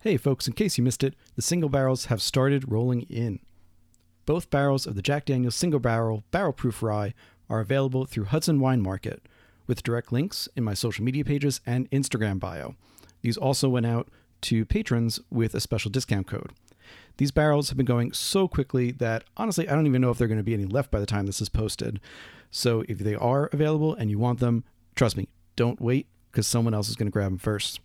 Hey, folks, in case you missed it, the single barrels have started rolling in. Both barrels of the Jack Daniels single barrel barrel proof rye are available through Hudson Wine Market, with direct links in my social media pages and Instagram bio. These also went out to patrons with a special discount code. These barrels have been going so quickly that honestly, I don't even know if they're going to be any left by the time this is posted. So if they are available and you want them, trust me, don't wait because someone else is going to grab them first.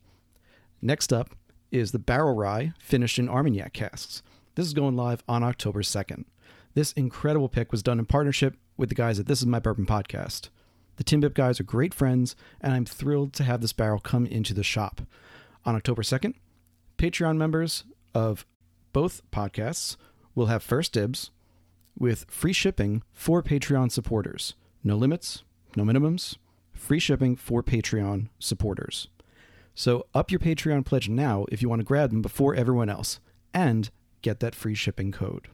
Next up is the Barrell Rye finished in Armagnac casks. This is going live on October 2nd. This incredible pick was done in partnership with the guys at This Is My Bourbon podcast. The Timbip guys are great friends, and I'm thrilled to have this barrel come into the shop. On October 2nd, Patreon members of both podcasts will have first dibs with free shipping for Patreon supporters. No limits, no minimums, free shipping for Patreon supporters. So up your Patreon pledge now if you want to grab them before everyone else and get that free shipping code.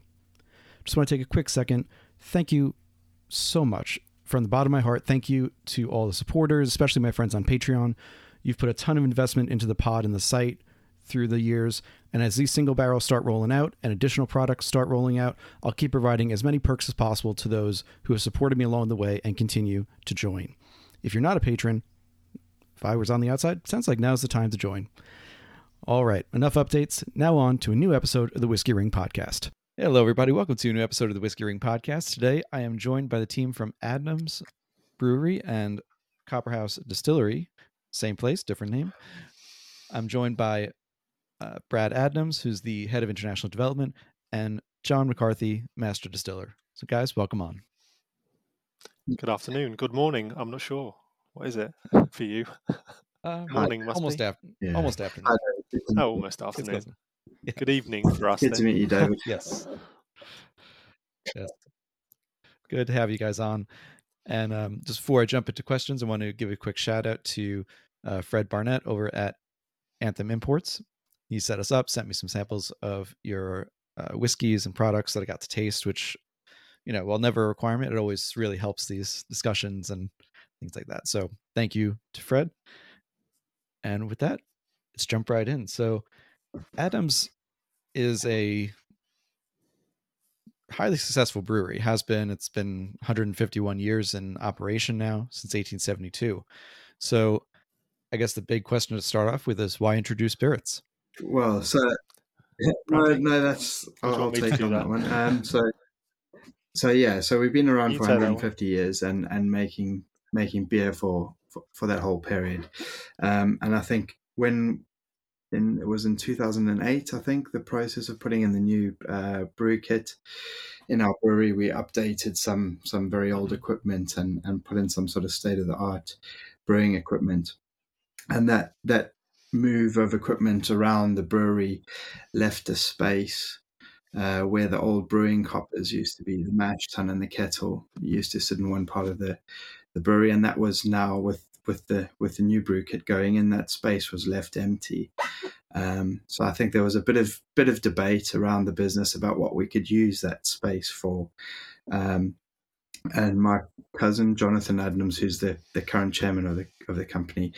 Just want to take a quick second. Thank you so much from the bottom of my heart. Thank you to all the supporters, especially my friends on Patreon. You've put a ton of investment into the pod and the site through the years. And as these single barrels start rolling out and additional products start rolling out, I'll keep providing as many perks as possible to those who have supported me along the way and continue to join. If you're not a patron, if I was on the outside, sounds like now's the time to join. All right, enough updates. Now on to a new episode of the Whiskey Ring Podcast. Hello, everybody. Welcome to a new episode of the Whiskey Ring Podcast. Today, I am joined by the team from Adnams Brewery and Copperhouse Distillery. Same place, different name. I'm joined by uh, Brad Adnams, who's the head of international development, and John McCarthy, master distiller. So, guys, welcome on. Good afternoon. Good morning. I'm not sure. What is it for you? Uh, Morning must almost be. after, Yeah. almost afternoon. Good Oh, almost afternoon. close. Yeah. Good evening for us. Good to meet you, David. Yes. yes. Good to have you guys on. And um, just before I jump into questions, I want to give a quick shout out to uh, Fred Barnett over at Anthem Imports. He set us up, sent me some samples of your uh, whiskeys and products that I got to taste, which, you know, while never a requirement, it always really helps these discussions and things like that. So thank you to Fred. And with that, let's jump right in. So Adnams is a highly successful brewery has been it's been 151 years in operation now since 1872 so i guess the big question to start off with is why introduce spirits Well, so no, no, that's I'll, I'll want me to take on that? that one. Um, so, so yeah, so we've been around You for take that one. 150 years and and making making beer for for, for that whole period. Um, and I think when in it was in 2008, I think the process of putting in the new uh, brew kit in our brewery, we updated some some very old equipment and and put in some sort of state of the art brewing equipment, and that that move of equipment around the brewery left a space uh, where the old brewing coppers used to be the mash tun and the kettle used to sit in one part of the, the brewery and that was now with with the with the new brew kit going in that space was left empty. Um, so I think there was a bit of bit of debate around the business about what we could use that space for. Um, and my cousin Jonathan Adnams who's the, the current chairman of the of the company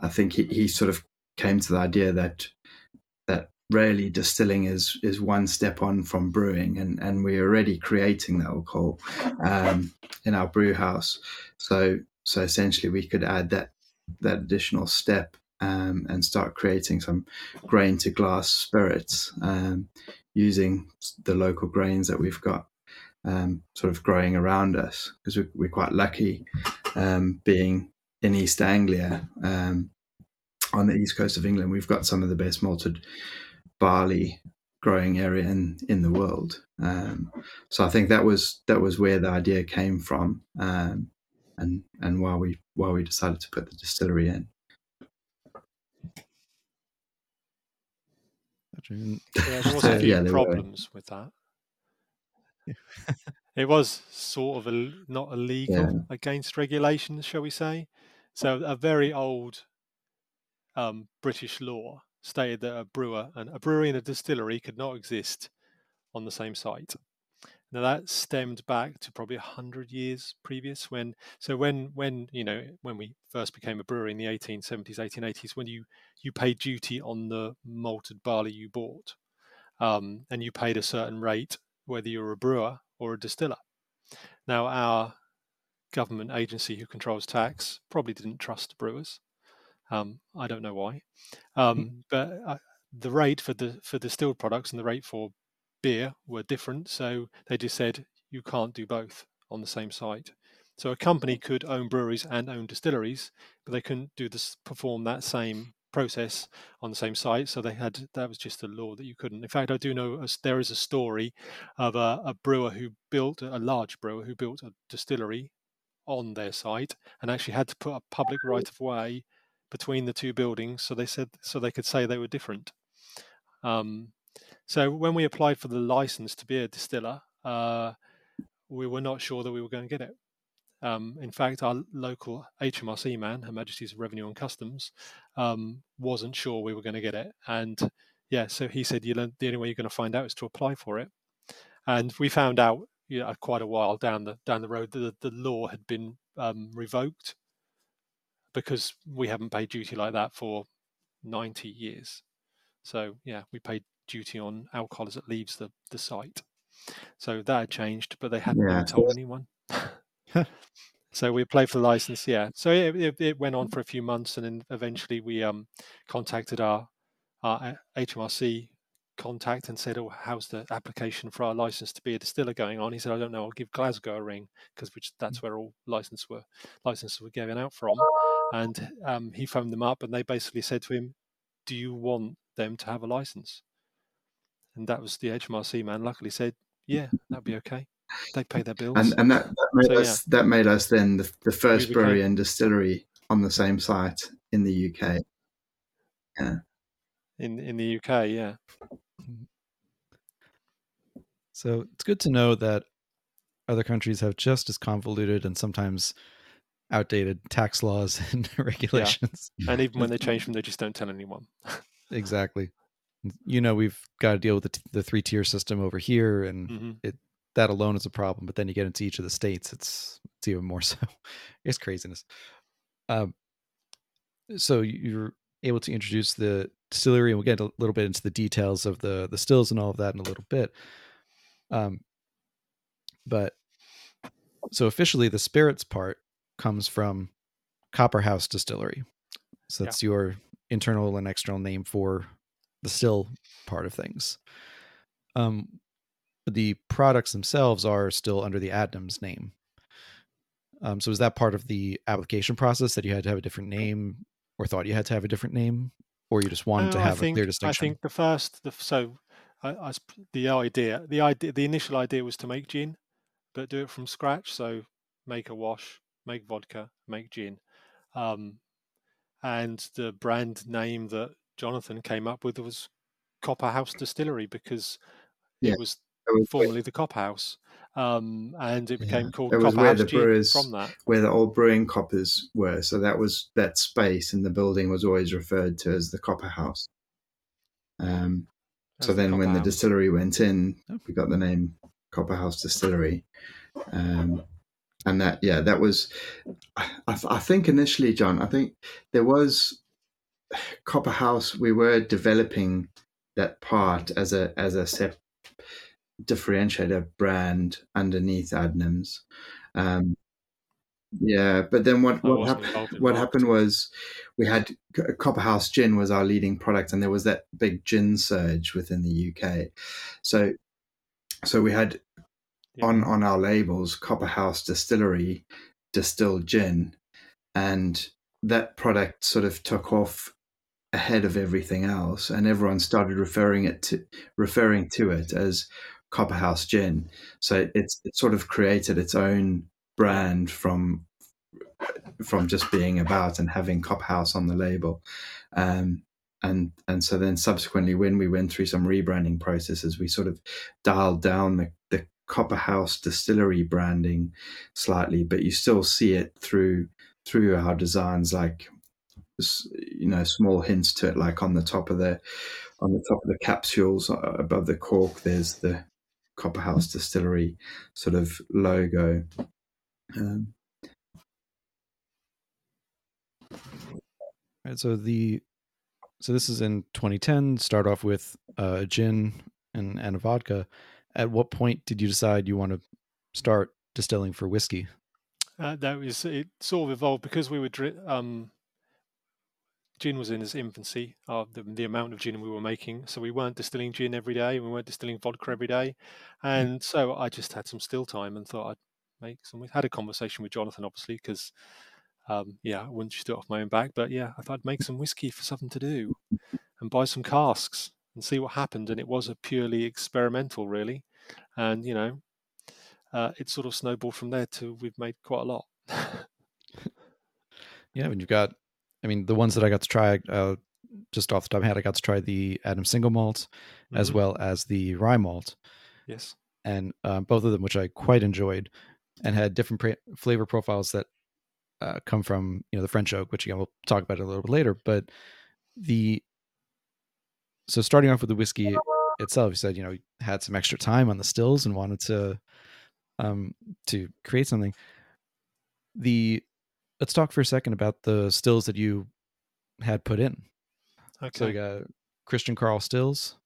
I think he, he sort of came to the idea that that really distilling is is one step on from brewing and and we're already creating the alcohol um, in our brew house so so essentially we could add that that additional step um, and start creating some grain to glass spirits um, using the local grains that we've got um, sort of growing around us because we're, we're quite lucky um, being in East Anglia um, on the east coast of England. We've got some of the best malted barley growing area in, in the world. Um, so I think that was that was where the idea came from, um, and and why we why we decided to put the distillery in. Yeah, there was a few Yeah, there were. problems with that. it was sort of a, not illegal Yeah. against regulations, shall we say? So a very old um, British law stated that a brewer and a brewery and a distillery could not exist on the same site. Now that stemmed back to probably hundred years previous when so when when you know when we first became a brewery in the 1870s 1880s when you you paid duty on the malted barley you bought um, and you paid a certain rate whether you're a brewer or a distiller. Now our government agency who controls tax probably didn't trust brewers. Um, I don't know why, um, but uh, the rate for the for distilled products and the rate for beer were different. So they just said you can't do both on the same site. So a company could own breweries and own distilleries, but they couldn't do this perform that same process on the same site. So they had that was just a law that you couldn't. In fact, I do know there is a story of a, a brewer who built a large brewer who built a distillery on their site and actually had to put a public right of way between the two buildings. So they said so they could say they were different. Um, so when we applied for the license to be a distiller, uh, we were not sure that we were going to get it. Um, in fact, our local HMRC man, Her Majesty's Revenue and Customs, um, wasn't sure we were going to get it. And yeah, so he said, you the only way you're going to find out is to apply for it. And we found out you know, quite a while down the down the road that the, the law had been um, revoked because we haven't paid duty like that for 90 years. So yeah, we paid duty on alcohol as it leaves the, the site. So that had changed, but they hadn't yeah. told anyone. so we applied for the license, yeah. So it, it, it, went on for a few months, and then eventually we um, contacted our, our HMRC contact and said, "Oh, how's the application for our license to be a distiller going on?" He said, "I don't know. I'll give Glasgow a ring because that's mm. where all license were licenses were given out from." And um, he phoned them up, and they basically said to him, "Do you want them to have a license?" and that was the HMRC man. Luckily, said, "Yeah, that'd be okay. They pay their bills." And, and that, that made so, us yeah. that made us then the, the first brewery and distillery on the same site in the UK. Yeah. In in the UK, yeah. So it's good to know that other countries have just as convoluted and sometimes outdated tax laws and regulations. Yeah. And even when they change them, they just don't tell anyone. exactly you know we've got to deal with the, t- the three tier system over here and mm-hmm. it that alone is a problem but then you get into each of the states it's it's even more so it's craziness um so you're able to introduce the distillery and we'll get a little bit into the details of the the stills and all of that in a little bit um but so officially the spirits part comes from copperhouse distillery so that's yeah. your internal and external name for the still part of things. Um, the products themselves are still under the Adnams name. Um, so is that part of the application process that you had to have a different name, or thought you had to have a different name, or you just wanted to have think, a clear distinction? I think the first, the, so I, I, the idea, the idea, the initial idea was to make gin, but do it from scratch. So make a wash, make vodka, make gin, um, and the brand name that Jonathan came up with was Copper House Distillery because yeah. it was formerly the Copper House, um, and it became yeah. called. Was where the brewers from that, where the old brewing coppers were. So that was that space, and the building was always referred to as the Copper House. Um, so then, the when House. the distillery went in, we got the name Copper House Distillery. Um, and that, yeah, that was, I, I think initially, John, I think there was Copper House, we were developing that part as a as a sep- differentiator brand underneath Adnams. Um, yeah, but then what what, hap- what happened was we had Copper House Gin was our leading product, and there was that big gin surge within the UK. So so we had yeah. on on our labels Copper House Distillery distilled gin, and that product sort of took off ahead of everything else, and everyone started referring it to referring to it as Copperhouse Gin. So it's it sort of created its own brand from from just being about and having Copperhouse on the label. Um, and and so then subsequently, when we went through some rebranding processes, we sort of dialed down the, the Copperhouse distillery branding slightly, but you still see it through through our designs like you know small hints to it like on the top of the on the top of the capsules uh, above the cork there's the Copper House Distillery sort of logo. Um, Right, so the so this is in 2010. Start off with uh, gin and and a vodka. At what point did you decide you want to start distilling for whiskey? Uh, that was it. Sort of evolved because we were um, gin was in its infancy of the, the amount of gin we were making. So we weren't distilling gin every day. We weren't distilling vodka every day. And so I just had some still time and thought I'd make some. We had a conversation with Jonathan, obviously, because um, yeah, I wouldn't just do it off my own back. But yeah, I thought I'd make some whiskey for something to do and buy some casks and see what happened. And it was a purely experimental, really. And you know, uh, it sort of snowballed from there to we've made quite a lot. Yeah, when you've got, I mean, the ones that I got to try, uh, just off the top of my head, I got to try the Adnams single malt as Mhm. well as the rye malt, Yes. and um, both of them, which I quite enjoyed, and had different pra- flavor profiles that uh, come from you know the French oak, which again we'll talk about a little bit later. But the so starting off with the whiskey itself, you said you know you had some extra time on the stills and wanted to um to create something. The let's talk for a second about the stills that you had put in. Okay. So you got Christian Carl stills.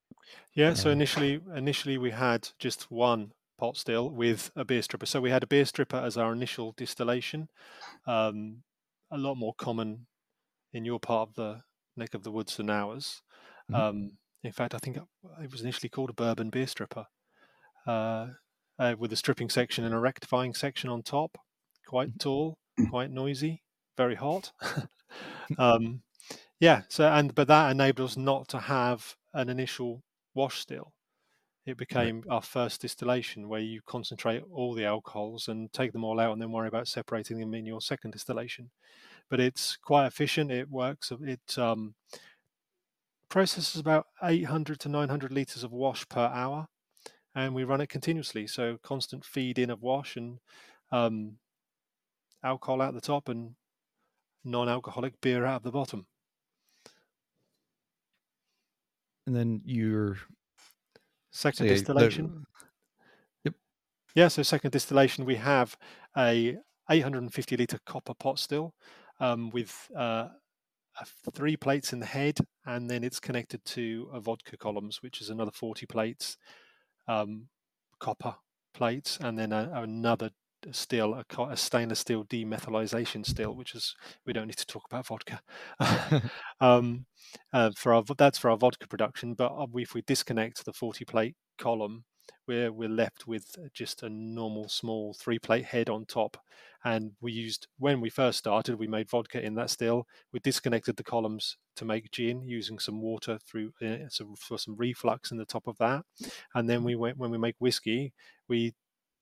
Yeah, so Uh, initially initially we had just one pot still with a beer stripper. So we had a beer stripper as our initial distillation. Um, a lot more common in your part of the neck of the woods than ours. Mhm. Um, in fact, I think it was initially called a bourbon beer stripper, uh, uh, with a stripping section and a rectifying section on top. Quite tall, Mm. quite noisy, very hot. um, yeah. So and but that enabled us not to have an initial wash still. It became our first distillation where you concentrate all the alcohols and take them all out and then worry about separating them in your second distillation. But it's quite efficient. It works. It um, processes about 800 to 900 liters of wash per hour, and we run it continuously. So constant feed in of wash and um, alcohol out the top and non-alcoholic beer out of the bottom. and then your Second so yeah, the- distillation. Yeah, so second distillation, we have a 850 liter copper pot still um, with uh, three plates in the head, and then it's connected to a vodka columns, which is another 40 plates, um, copper plates, and then a, another still, a, a stainless steel demethylization still, which is we don't need to talk about vodka. um, uh, for our that's for our vodka production, but uh, if we disconnect the 40 plate column, we're we're left with just a normal small three plate head on top and we used when we first started we made vodka in that still. We disconnected the columns to make gin using some water through uh, so for some reflux in the top of that. And then we went when we make whiskey we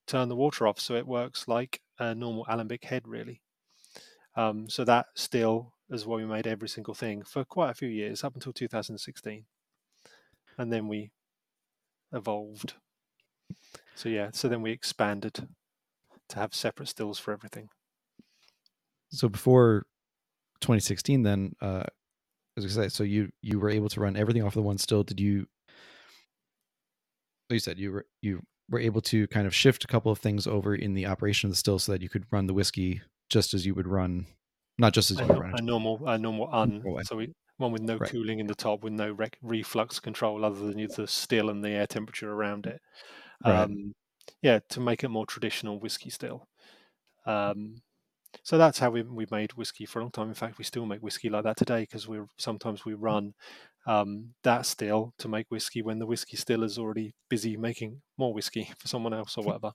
turn the water off so it works like a normal alembic head really. Um, so that still is why we made every single thing for quite a few years up until 2016 and then we evolved. So yeah, so then we expanded to have separate stills for everything. so before 2016 then uh as I say so you you were able to run everything off the one still did you you said you were you were able to kind of shift a couple of things over in the operation of the still so that you could run the whiskey just as you would run not just as A, you would run a normal, a normal un. So we one with no Right. cooling in the top, with no rec- reflux control other than the still and the air temperature around it. Right. Um, yeah, to make it more traditional whiskey still. Um, so that's how we we made whiskey for a long time. In fact, we still make whiskey like that today because we sometimes we run um, that still to make whiskey when the whiskey still is already busy making more whiskey for someone else or whatever.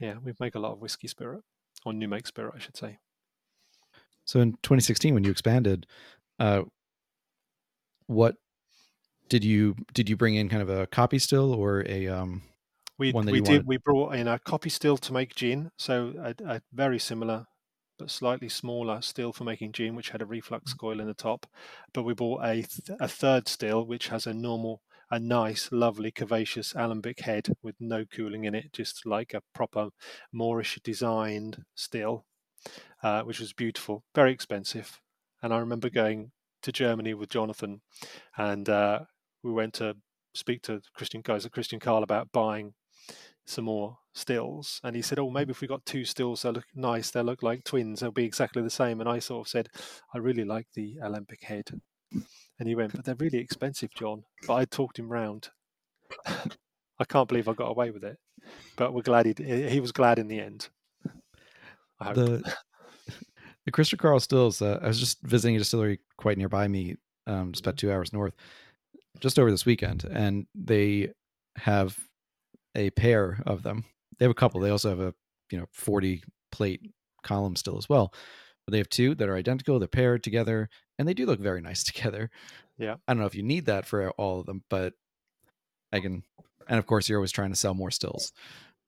yeah, we make a lot of whiskey spirit or new make spirit, I should say. so in 2016 when you expanded uh what did you did you bring in kind of a copy still or a um We we did wanted- we brought in a copy still to make gin, so a, a very similar but slightly smaller still for making gin, which had a reflux Mm. coil in the top. But we bought a th- a third still, which has a normal, a nice, lovely, curvaceous alembic head with no cooling in it, just like a proper Moorish designed still, uh, which was beautiful, very expensive. And I remember going to Germany with Jonathan, and uh, we went to speak to Christian guys at Christian Carl about buying some more stills, and he said, "Oh, maybe if we got two stills, they look nice. they'll look like twins. They'll be exactly the same." And I sort of said, "I really like the alembic head," and he went, "But they're really expensive, John." But I talked him round. I can't believe I got away with it, but we're glad he he was glad in the end. The the Christian Carl stills. Uh, I was just visiting a distillery quite nearby me, um, just about two hours north, just over this weekend, and they have a pair of them. They have a couple. They also have a you know forty plate column still as well. But they have two that are identical. They're paired together, and they do look very nice together. Yeah. I don't know if you need that for all of them, but I can. And of course, you're always trying to sell more stills,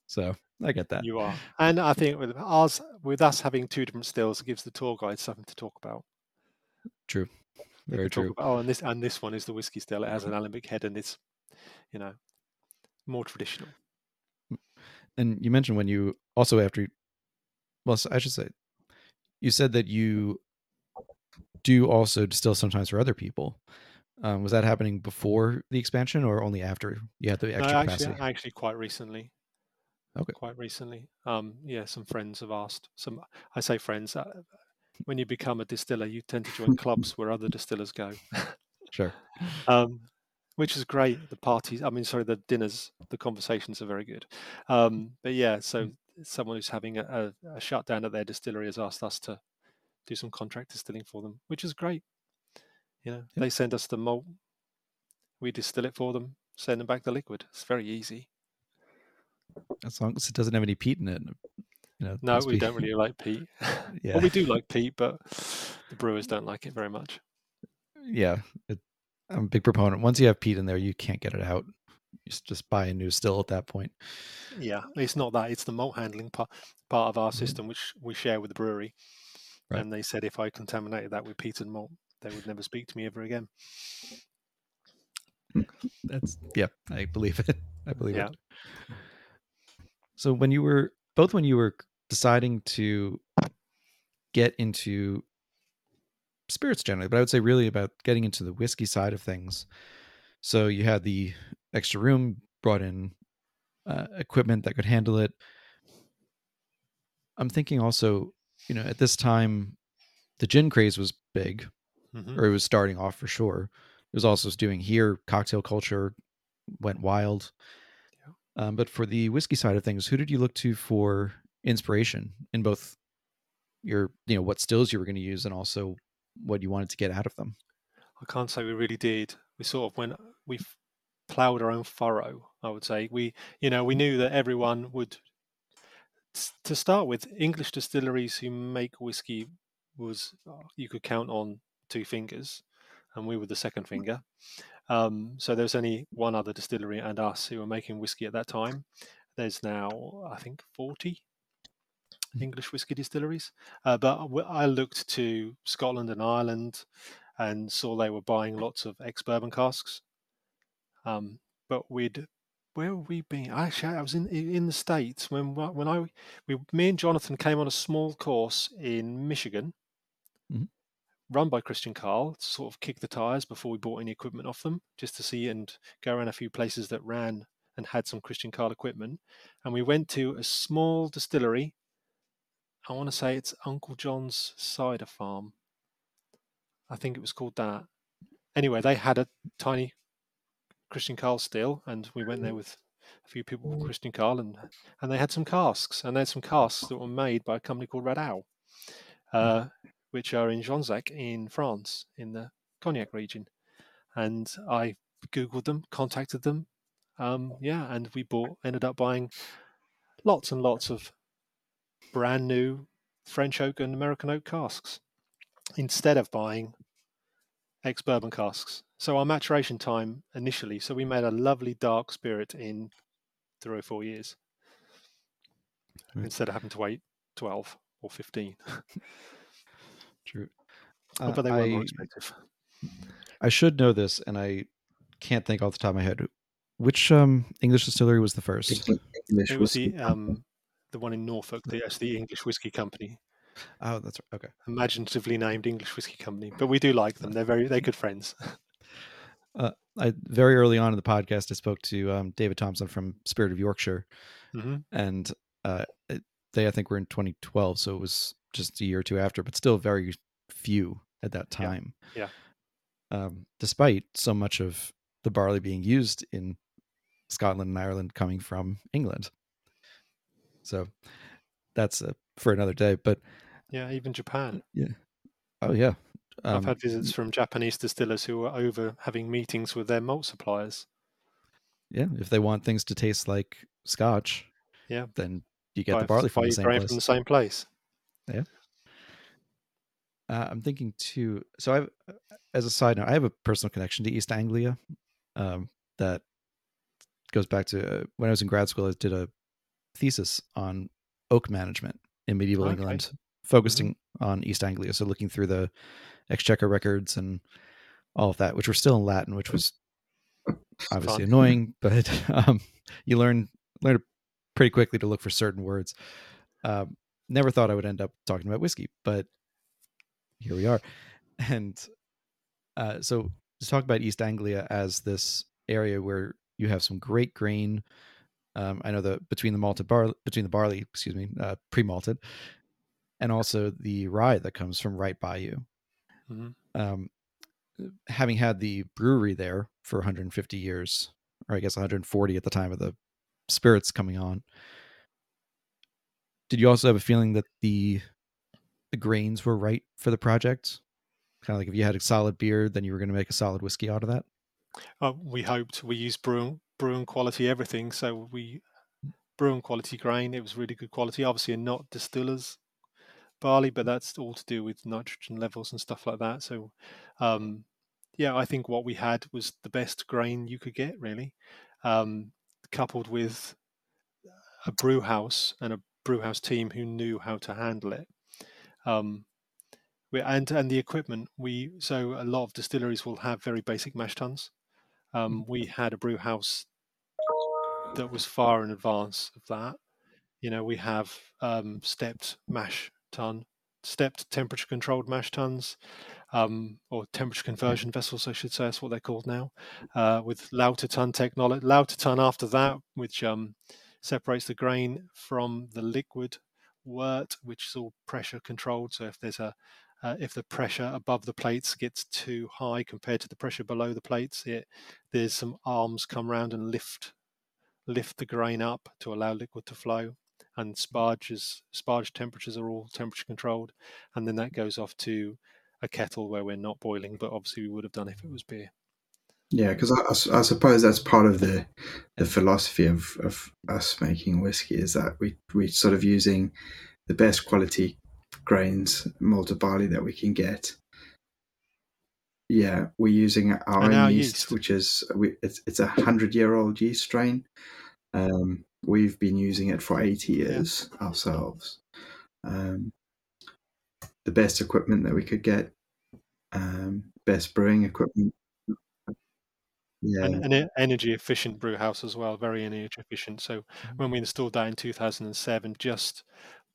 so I get that. You are, and I think with ours, with us having two different stills, it gives the tour guide something to talk about. True, very true. about, oh, and this and this one is the whiskey still. It has an alembic head, and it's, you know, more traditional. And you mentioned when you also after, well, I should say, you said that you do also distill sometimes for other people. Um, was that happening before the expansion or only after you had the No, extra actually, capacity? actually, quite recently. Okay. Quite recently. Um, yeah, some friends have asked. Some, I say friends. Uh, when you become a distiller, you tend to join clubs where other distillers go. Sure. um, which is great. The parties, I mean, sorry, the dinners, the conversations are very good. Um, but yeah, so someone who's having a, a, a shutdown at their distillery has asked us to do some contract distilling for them, which is great. You know, Yeah. they send us the malt, we distill it for them, send them back the liquid. It's very easy. As long as it doesn't have any peat in it. You know, No, we be- don't really like peat. Yeah. well, we do like peat, but the brewers don't like it very much. yeah, it, I'm a big proponent. Once you have peat in there, you can't get it out. You just buy a new still at that point. Yeah, it's not that; it's the malt handling part part of our Mhm. system, which we share with the brewery. Right. And they said if I contaminated that with peat and malt, they would never speak to me ever again. That's yeah, I believe it. I believe Yeah. it. So when you were both when you were deciding to get into spirits generally, but I would say really about getting into the whiskey side of things. So you had the extra room, brought in uh, equipment that could handle it. I'm thinking also, you know, at this time, the gin craze was big, Mhm. or it was starting off for sure. It was also doing here, cocktail culture went wild. Yeah. Um, but for the whiskey side of things, who did you look to for inspiration in both your, you know, what stills you were going to use and also what you wanted to get out of them? I can't say we really did. We sort of went, we ploughed our own furrow. I would say we, you know, we knew that everyone would. To start with, English distilleries who make whiskey was uh, you could count on two fingers, and we were the second finger. Um, so there was only one other distillery and us who were making whiskey at that time. There's now, I think, 40 Mm. English whiskey distilleries. Uh, but I looked to Scotland and Ireland and saw they were buying lots of ex bourbon casks. Um, but we'd where were we being? Actually, I was in in the states when when I we me and Jonathan came on a small course in Michigan, Mhm. run by Christian Carl, to sort of kick the tires before we bought any equipment off them, just to see and go around a few places that ran and had some Christian Carl equipment. And we went to a small distillery. I want to say it's Uncle John's Cider Farm. I think it was called that. Anyway, they had a tiny Christian Carl still, and we went there with a few people with Christian Carl, and and they had some casks, and they had some casks that were made by a company called Radoux, uh, which are in Jonzac in France, in the Cognac region. And I googled them, contacted them, um, yeah, and we bought, ended up buying lots and lots of brand new French oak and American oak casks instead of buying ex bourbon casks. So our maturation time initially, so we made a lovely dark spirit in three or four years Right. instead of having to wait 12 or 15. True. Uh, but they were more I- expensive. I should know this, and I can't think off the top of my head. Which um, English distillery was the first? English It was whiskey. the um, the one in Norfolk, the, that's the English Whiskey Company, Oh, that's right. Okay. imaginatively named English Whiskey Company. But we do like them; they're very they're good friends. Uh, I very early on in the podcast, I spoke to um, David Thompson from Spirit of Yorkshire, hmm and uh, they I think were in 2012, so it was just a year or two after, but still very few at that Yeah, time. yeah. Um, despite so much of the barley being used in Scotland and Ireland coming from England, so that's uh, for another day. But Yeah, even Japan. yeah, oh yeah, I've um, had visits from Japanese distillers who are over having meetings with their malt suppliers. yeah. If they want things to taste like Scotch, Yeah, then you get buy, the barley from the same place. from the same place. Uh, I'm thinking too. So I've, as a side note, I have a personal connection to East Anglia. Um, that goes back to uh, when I was in grad school. I did a thesis on oak management in medieval Okay. Mm-hmm. England, focusing on East Anglia. So looking through the Exchequer records and all of that, which were still in Latin, which was obviously Fun. annoying, but um, you learn learn pretty quickly to look for certain words. Um, never thought I would end up talking about whiskey, but here we are. And uh, so to talk about East Anglia as this area where you have some great grain. Um, I know the between the malted barley, between the barley, excuse me, uh, pre-malted, and also the rye that comes from right by you. Mhm. Um, having had the brewery there for 150 years, or I guess 140 at the time of the spirits coming on, did you also have a feeling that the the grains were right for the project? Kind of like if you had a solid beer, then you were going to make a solid whiskey out of that. Uh, we hoped we used brewing, brewing quality everything. So we brewing quality grain. It was really good quality. Obviously, and not distillers barley, but that's all to do with nitrogen levels and stuff like that. So, um, yeah, I think what we had was the best grain you could get, really, um, coupled with a brew house and a brew house team who knew how to handle it. Um, we, and and the equipment we so a lot of distilleries will have very basic mash tuns. Um, we had a brew house that was far in advance of that. You know, we have um, stepped mash tun, stepped temperature controlled mash tuns, um, or temperature conversion vessels, I should say, that's what they're called now, uh, with Lauter tun technology. Lauter tun after that, which um, separates the grain from the liquid wort, which is all pressure controlled. So if there's a uh, if the pressure above the plates gets too high compared to the pressure below the plates, it, there's some arms come round and lift lift the grain up to allow liquid to flow. And sparges sparge temperatures are all temperature controlled, and then that goes off to a kettle where we're not boiling, but obviously we would have done if it was beer. Yeah, because I suppose that's part of the the philosophy of, of us making whiskey is that we we're sort of using the best quality grains, malted barley that we can get. Yeah, we're using our And own our yeast, yeast. which is we, it's it's a hundred year old yeast strain. Um, we've been using it for eighty years ourselves. Um, the best equipment that we could get, um, best brewing equipment. Yeah, And an energy efficient brew house as well, very energy efficient. So Mm-hmm. when we installed that in 2007, just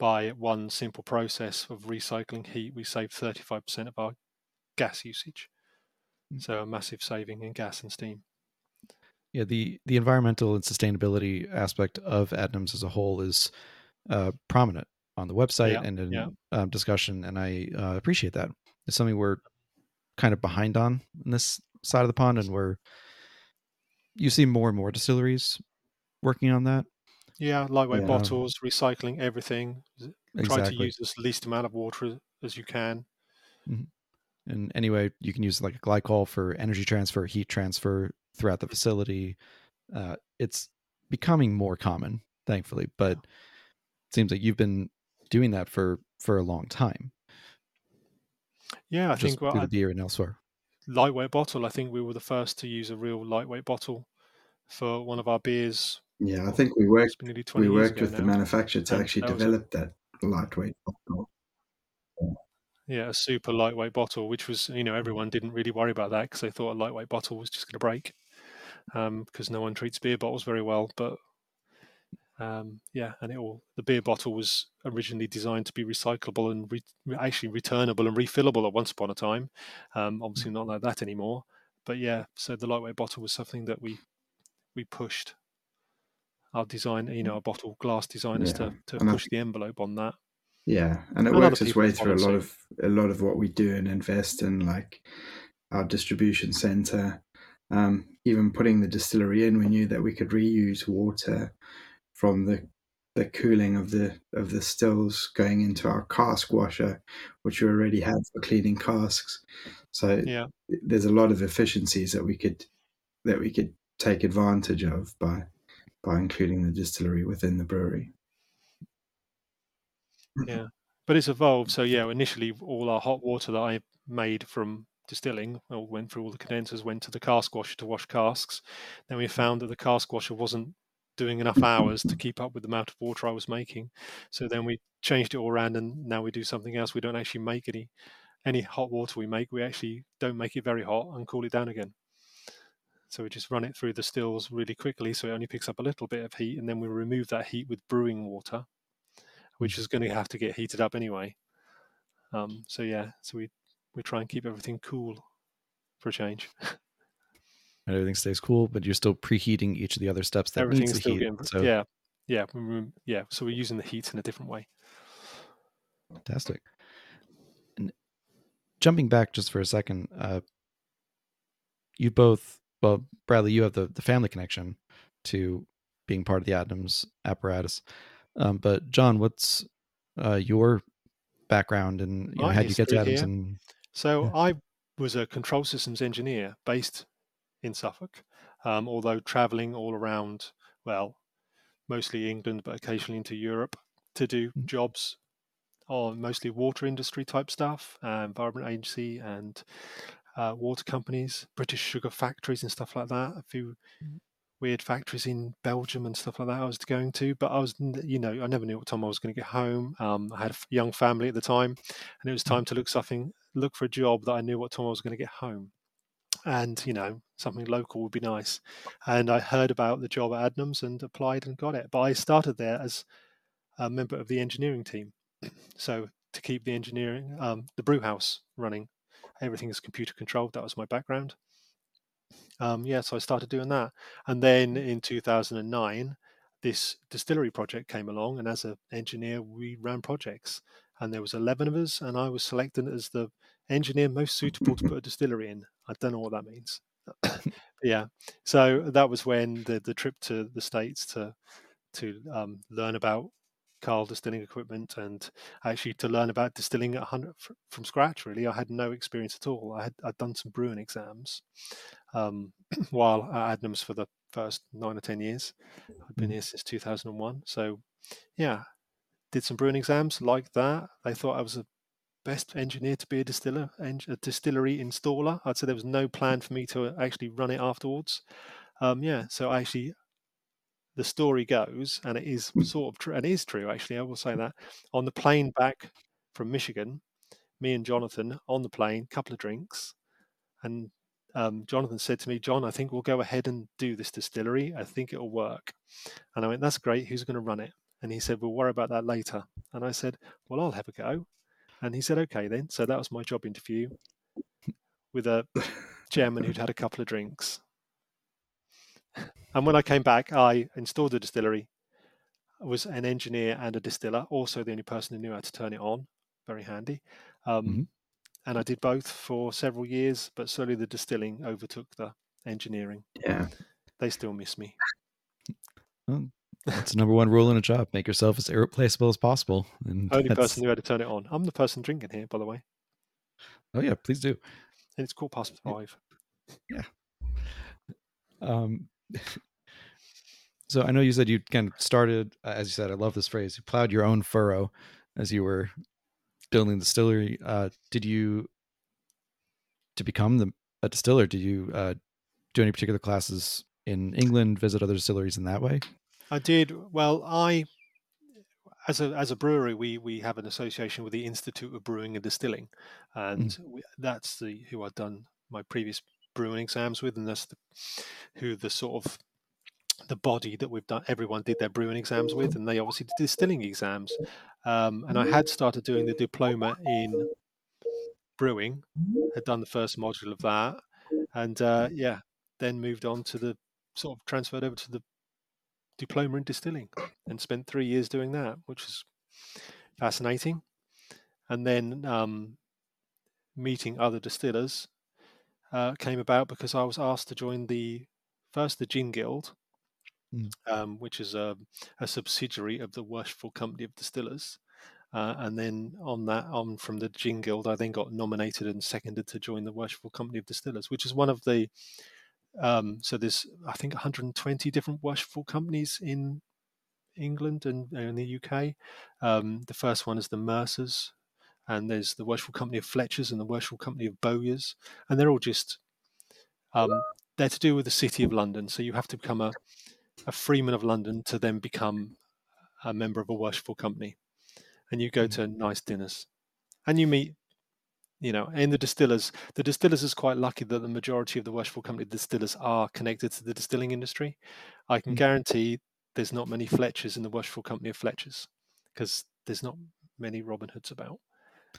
by one simple process of recycling heat, we save 35% of our gas usage. Mm. So a massive saving in gas and steam. Yeah, the the environmental and sustainability aspect of Adnams as a whole is uh, prominent on the website Yeah, and in yeah. um, discussion, and I uh, appreciate that. It's something we're kind of behind on in this side of the pond, and we're you see more and more distilleries working on that. Yeah, lightweight Yeah. bottles, recycling everything. Try to use as least amount of water as you can. And anyway, you can use like a glycol for energy transfer, heat transfer throughout the facility. Uh, it's becoming more common, thankfully, but it seems like you've been doing that for for a long time, Yeah, I just think well, the beer and elsewhere. lightweight bottle. I think we were the first to use a real lightweight bottle for one of our beers. Yeah. I think we worked nearly 20 we worked with the manufacturer to And actually develop that lightweight bottle. Yeah, a super lightweight bottle, which was, you know, everyone didn't really worry about that because they thought a lightweight bottle was just going to break because no one treats beer bottles very well. But um, yeah, and it all the beer bottle was originally designed to be recyclable and re- actually returnable and refillable at once upon a time. Um, obviously, not like that anymore. but yeah, so the lightweight bottle was something that we we pushed our design, you know, our bottle glass designers Yeah. to to And I push the envelope on that. Yeah, and it And works its way through a lot of a lot of what we do and invest in, like our distribution center. Um, even putting the distillery in, we knew that we could reuse water from the the cooling of the of the stills going into our cask washer, which we already had for cleaning casks. So Yeah, there's a lot of efficiencies that we could that we could take advantage of by by including the distillery within the brewery. yeah, but it's evolved. So yeah, initially all our hot water that I made from distilling well, went through all the condensers, went to the cask washer to wash casks. Then we found that the cask washer wasn't doing enough hours to keep up with the amount of water I was making. So then we changed it all around, and now we do something else. We don't actually make any any hot water we make. We actually don't make it very hot and cool it down again. So we just run it through the stills really quickly, so it only picks up a little bit of heat, and then we remove that heat with brewing water, which is going to have to get heated up anyway. Um, so yeah, so we we try and keep everything cool for a change. And everything stays cool, but you're still preheating each of the other steps that Everything's needs the still heat. getting So yeah, yeah, yeah. So we're using the heat in a different way. fantastic. And jumping back just for a second, uh, you both, well, Bradley, you have the, the family connection to being part of the Adnams apparatus. Um, but John, what's uh, your background and you know, how did you get to Adnams? here? And So Yeah. I was a control systems engineer based in Suffolk, um, although traveling all around, well, mostly England, but occasionally into Europe to do Mm. jobs on mostly water industry type stuff, uh, Environment Agency and uh, water companies, British sugar factories and stuff like that. A few Mm. weird factories in Belgium and stuff like that I was going to, but I was, you know, I never knew what time I was going to get home. Um, I had a young family at the time, and it was Mm. time to look something, look for a job that I knew what time I was going to get home. And you know, something local would be nice. And I heard about the job at Adnams and applied and got it. But I started there as a member of the engineering team, so to keep the engineering, um, the brew house running, everything is computer controlled. That was my background. Um, yeah, so I started doing that, and then in 2009, this distillery project came along, and as an engineer, we ran projects, and there was 11 of us, and I was selected as the engineer most suitable to put a distillery in. I don't know what that means. yeah, so that was when the the trip to the states to to um, learn about Carl distilling equipment and actually to learn about distilling at 100 from scratch. Really, I had no experience at all. I had I'd done some brewing exams um, while at Adnams for the first nine or ten years. I've been Mm. here since 2001. So yeah, did some brewing exams like that. They thought I was the best engineer to be a distiller, a distillery installer. I'd say there was no plan for me to actually run it afterwards. Um, yeah, so I actually the story goes, and it is sort of true, and it is true actually. I will say that on the plane back from Michigan, me and Jonathan on the plane, couple of drinks, and um, Jonathan said to me, "John, I think we'll go ahead and do this distillery. I think it'll work." And I went, "That's great. Who's going to run it?" And he said, "We'll worry about that later." And I said, "Well, I'll have a go." And he said, "Okay then." So that was my job interview with a chairman who'd had a couple of drinks. And when I came back, I installed the distillery, I was an engineer and a distiller, also the only person who knew how to turn it on. Very handy. Um, Mhm. And I did both for several years, but slowly the distilling overtook the engineering. Yeah, They still miss me. well, that's the number one rule in a job: make yourself as irreplaceable as possible. And Only that's- person who had to turn it on. I'm the person drinking here, by the way, Oh yeah, please do. and it's quarter past five. Yeah. Um, so I know you said you kind of started, uh, as you said, I love this phrase. You plowed your own furrow as you were building the distillery. Uh, did you, to become the a distiller, did you uh, do any particular classes in England? Visit other distilleries in that way? I did well. I, as a as a brewery, we we have an association with the Institute of Brewing and Distilling, and we, that's the who I've done my previous brewing exams with, and that's the, who the sort of the body that we've done. Everyone did their brewing exams with, and they obviously did distilling exams. Um, and I had started doing the diploma in brewing, had done the first module of that, and uh, yeah, then moved on to the sort of transferred over to the diploma in distilling and spent three years doing that, which was fascinating. And then um, meeting other distillers uh, came about because I was asked to join the first the Gin Guild, Mm. um, which is a, a subsidiary of the Worshipful Company of Distillers. Uh, and then on that, on from the Gin Guild, I then got nominated and seconded to join the Worshipful Company of Distillers, which is one of the um, so there's I think 120 different worshipful companies in England and in the UK. Um, the first one is the Mercers, and there's the Worshipful Company of Fletchers and the Worshipful Company of Bowyers, and they're all just um, they're to do with the City of London. So you have to become a, a freeman of London to then become a member of a worshipful company, and you go Mm. to nice dinners, and you meet. You know, in the distillers, the distillers is quite lucky that the majority of the worshipful company distillers are connected to the distilling industry. I can Mm. guarantee there's not many Fletchers in the worshipful company of Fletchers because there's not many Robin Hoods about.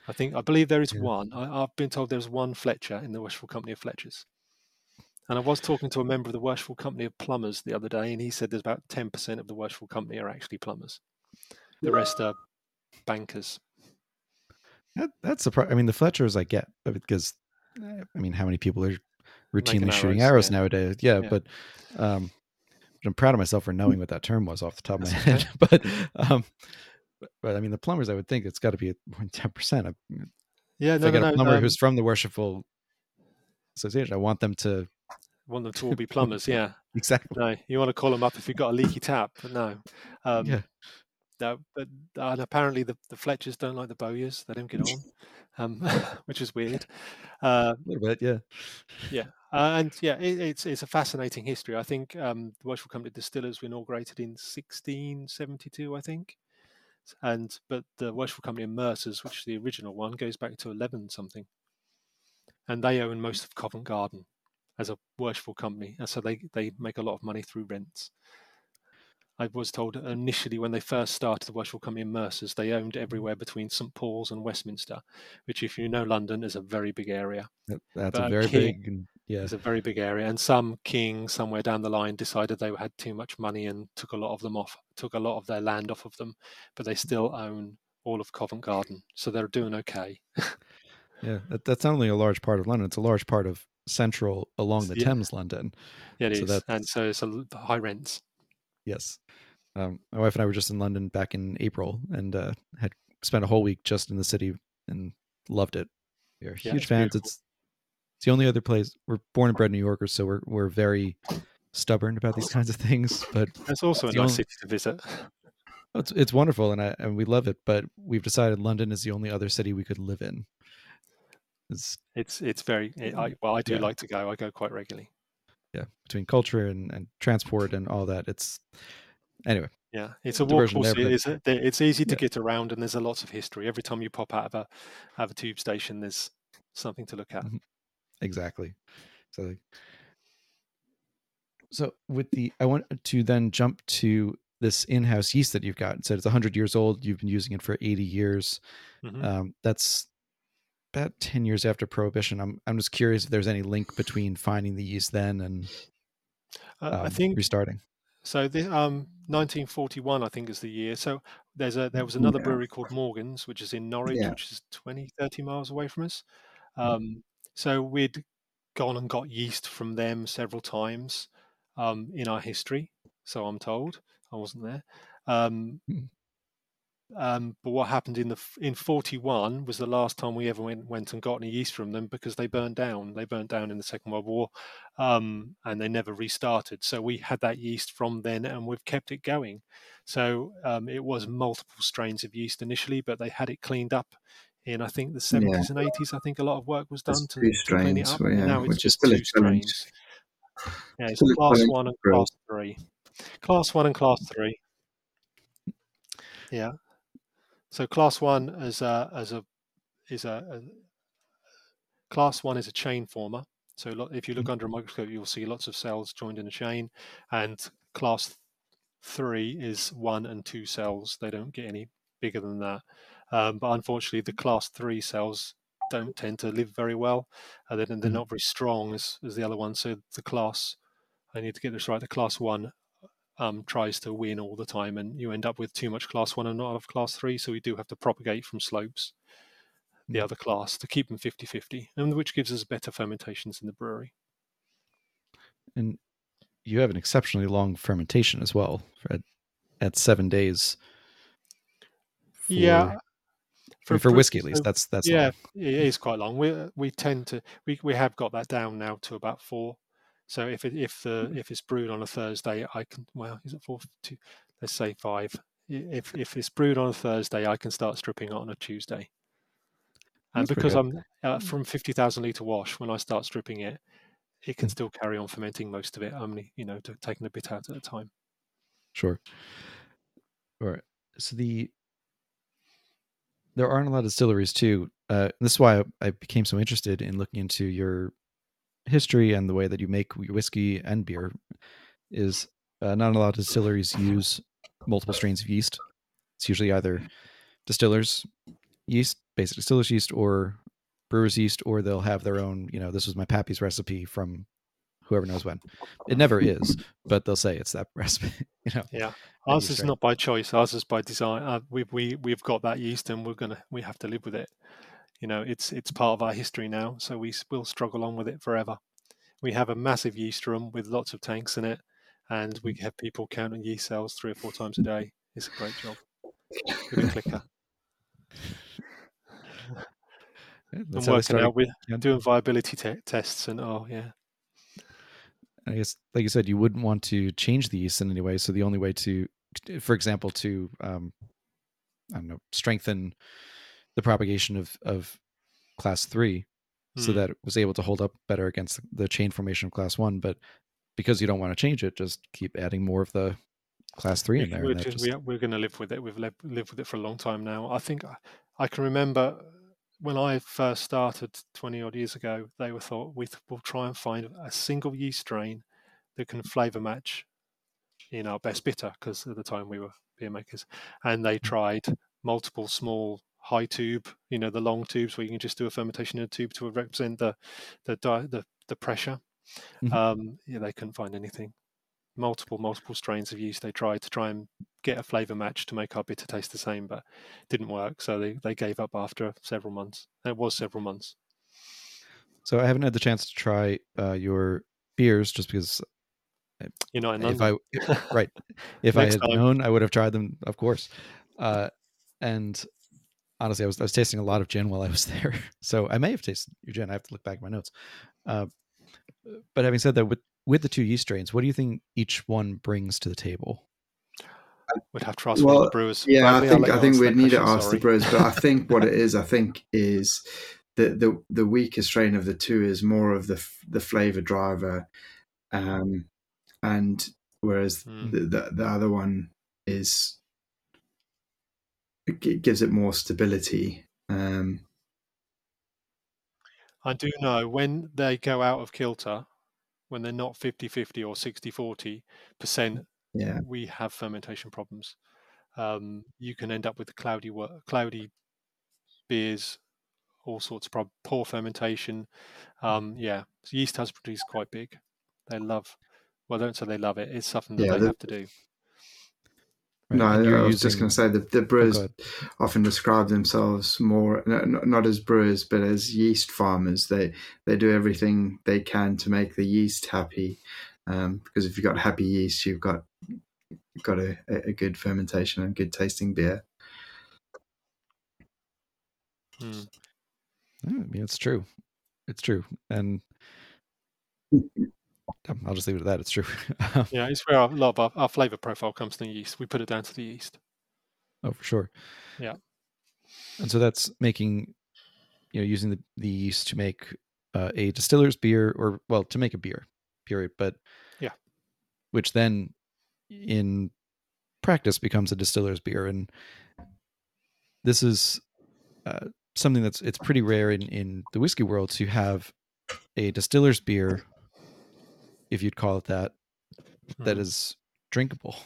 I think I believe there is Yeah. one. I, I've been told there's one Fletcher in the worshipful company of Fletchers. And I was talking to a member of the worshipful company of plumbers the other day, and he said there's about ten percent of the worshipful company are actually plumbers. The rest are bankers. That, that's surprising. I mean, the Fletchers I get uh, because, I mean, how many people are routinely Making shooting arrows, arrows yeah. nowadays? Yeah, Yeah. but um, I'm proud of myself for knowing what that term was off the top of my head. but um, but, but I mean, the plumbers, I would think it's got to be more than ten percent. If Yeah, I no, get no, a no. plumber um, who's from the worshipful association, I want them to want them to all be plumbers. Yeah, exactly. no, you want to call them up if you've got a leaky tap, no. Um, yeah, No, but and apparently the, the Fletchers don't like the Bowyers. They don't get on, um, which is weird. Uh, a little bit. Yeah, yeah, uh, and yeah, it, it's it's a fascinating history. I think um, the Worshipful Company Distillers were inaugurated in 1672, I think, and but the Worshipful Company of Mercers, which is the original one, goes back to 11 something, and they own most of Covent Garden as a worshipful company, and so they they make a lot of money through rents. I was told initially when they first started the Company in Mercers, they owned everywhere between St Paul's and Westminster, which, if you know London, is a very big area. that's But a a very king- big. Yeah, It's a very big area, and some king somewhere down the line decided they had too much money and took a lot of them off, took a lot of their land off of them, but they still own all of Covent Garden, so they're doing okay. yeah. That, that's not only a large part of London; it's a large part of central along the Yeah. Thames, London. Yeah, it So is, and so it's a high rents. Yes. Um, my wife and I were just in London back in April and uh, had spent a whole week just in the city and loved it. We are Yeah, huge it's fans. beautiful. It's it's the only other place we're born and bred New Yorkers, so we're we're very stubborn about these kinds of things. But It's also a nice only- city to visit. it's it's wonderful and I and we love it. But we've decided London is the only other city we could live in. It's It's it's very. It, I, well, I do Yeah. like to go. I go quite regularly. Yeah, between culture and, and transport and all that. It's anyway. Yeah, it's a walkable city. It's, it's easy to Yeah. get around, and there's a lot of history. Every time you pop out of a out of a tube station, there's something to look at. Mhm. Exactly. So, so with the, I want to then jump to this in-house yeast that you've got. It said it's 100 years old. You've been using it for 80 years. Mhm. Um, that's about 10 years after Prohibition. I'm I'm just curious if there's any link between finding the yeast then and Uh, I um, think restarting. so. The, um, 1941, I think, is the year. So there's a there was another Yeah. brewery called Morgan's, which is in Norwich, Yeah. which is 20, 30 miles away from us. Um, so we'd gone and got yeast from them several times um, in our history. So I'm told. I wasn't there. Um, Mm. Um, but what happened in the in 41 was the last time we ever went went and got any yeast from them because they burned down. They burnt down in the Second World War, um, and they never restarted. So we had that yeast from then, and we've kept it going. So um, it was multiple strains of yeast initially, but they had it cleaned up in I think the 70s and 80s. I think a lot of work was done to, two to clean it strains, up. well, yeah, now it's which is just two strains. Yeah, it's Still class one and class three. Class one and class three. Yeah. So class one as a as a is a, a class one is a chain former. So if you look under a microscope, you'll see lots of cells joined in a chain, and class three is one and two cells. They don't get any bigger than that. Um, but unfortunately, the class three cells don't tend to live very well, and then they're Mhm. not very strong as, as the other ones. So the class, I need to get this right. The class one um, tries to win all the time, and you end up with too much class one and not enough class three. So we do have to propagate from slopes the Mm. other class to keep them 50 50, and which gives us better fermentations in the brewery. And you have an exceptionally long fermentation as well at, at seven days. for- yeah. Mean, for whiskey at least. That's that's yeah, long. it is quite long. We we tend to we, we have got that down now to about four. So if it, if the if it's brewed on a Thursday, I can well is it four two? Let's say five. If if it's brewed on a Thursday, I can start stripping it on a Tuesday. And That's because. I'm uh, from fifty thousand liter wash, when I start stripping it, it can Mm. still carry on fermenting most of it. Only you know to, taking a bit out at a time. Sure. All right. So the there aren't a lot of distilleries too. Uh, this is why I, I became so interested in looking into your history and the way that you make whiskey and beer. Is uh, not a lot of distilleries use multiple strains of yeast. It's usually either distillers yeast, basic distillers yeast, or brewers yeast, or they'll have their own. You know, this was my pappy's recipe from whoever knows when. It never is, but they'll say it's that recipe. You know, Yeah, ours is not by choice. Ours is by design. Uh, we we we've got that yeast, and we're gonna we have to live with it. You know, it's it's part of our history now, so we will struggle on with it forever. We have a massive yeast room with lots of tanks in it, and we have people counting yeast cells three or four times a day. It's a great job with a clicker and that's how they working out with yeah. doing viability te- tests and oh yeah, I guess, like you said, you wouldn't want to change the yeast in any way. So the only way to, for example, to um, I don't know, strengthen the propagation of of class three, so Hmm. that it was able to hold up better against the chain formation of class one. But because you don't want to change it, just keep adding more of the class three in there. we're, just, just, we are, going to live with it. We've lived, lived with it for a long time now. I think I, I can remember when I first started 20 odd years ago, they were thought we th- will try and find a single yeast strain that can flavour match in our best bitter because at the time we were beer makers, and they tried multiple small high tube, you know, the long tubes where you can just do a fermentation in a tube to represent the the the, the pressure. Mhm. Um, yeah, they couldn't find anything. Multiple multiple strains of yeast they tried to try and get a flavour match to make our bitter taste the same, but didn't work. So they, they gave up after several months. It was several months. so I haven't had the chance to try uh, your beers just because You're not in if I right if I had time. known, I would have tried them, of course. Uh, and honestly, I was I was tasting a lot of gin while I was there, so I may have tasted your gin. I have to look back at my notes. Uh, but having said that, with with the two yeast strains, what do you think each one brings to the table? We'd have to ask Well, the brewers. Yeah, Bradley, I think I think we that need to ask sorry. the brewers, but I think what it is, I think, is the the the weaker strain of the two is more of the the flavor driver, um, and whereas Mm. the, the the other one is it gives it more stability. Um, I do know when they go out of kilter, when they're not 50 50 or 60 40 percent, yeah, we have fermentation problems. Um, you can end up with cloudy, cloudy beers, all sorts of prob- poor fermentation. Um, yeah, yeast has produced quite big. They love, well, don't say they love it. It's something that Yeah, they the- have to do. Right, no, you're I was just going to say that the Oh, brewers ahead. often describe themselves more no- no- not as brewers but as yeast farmers. They they do everything they can to make the yeast happy, um, because if you've got happy yeast, you've got you've got a, a good fermentation and good tasting beer. Mm. Yeah, I mean, it's true. It's true, and I'll just leave it at that. It's true. Yeah, it's where our, a lot of our, our flavor profile comes from the yeast. We put it down to the yeast. Oh, for sure. Yeah. And so that's making, you know, using the, the yeast to make uh, a distiller's beer, or well, to make a beer, period. But Yeah. which then, in practice, becomes a distiller's beer, and this is uh, something that's it's pretty rare in in the whiskey world to have a distiller's beer, if you'd call it that, that Mm. is drinkable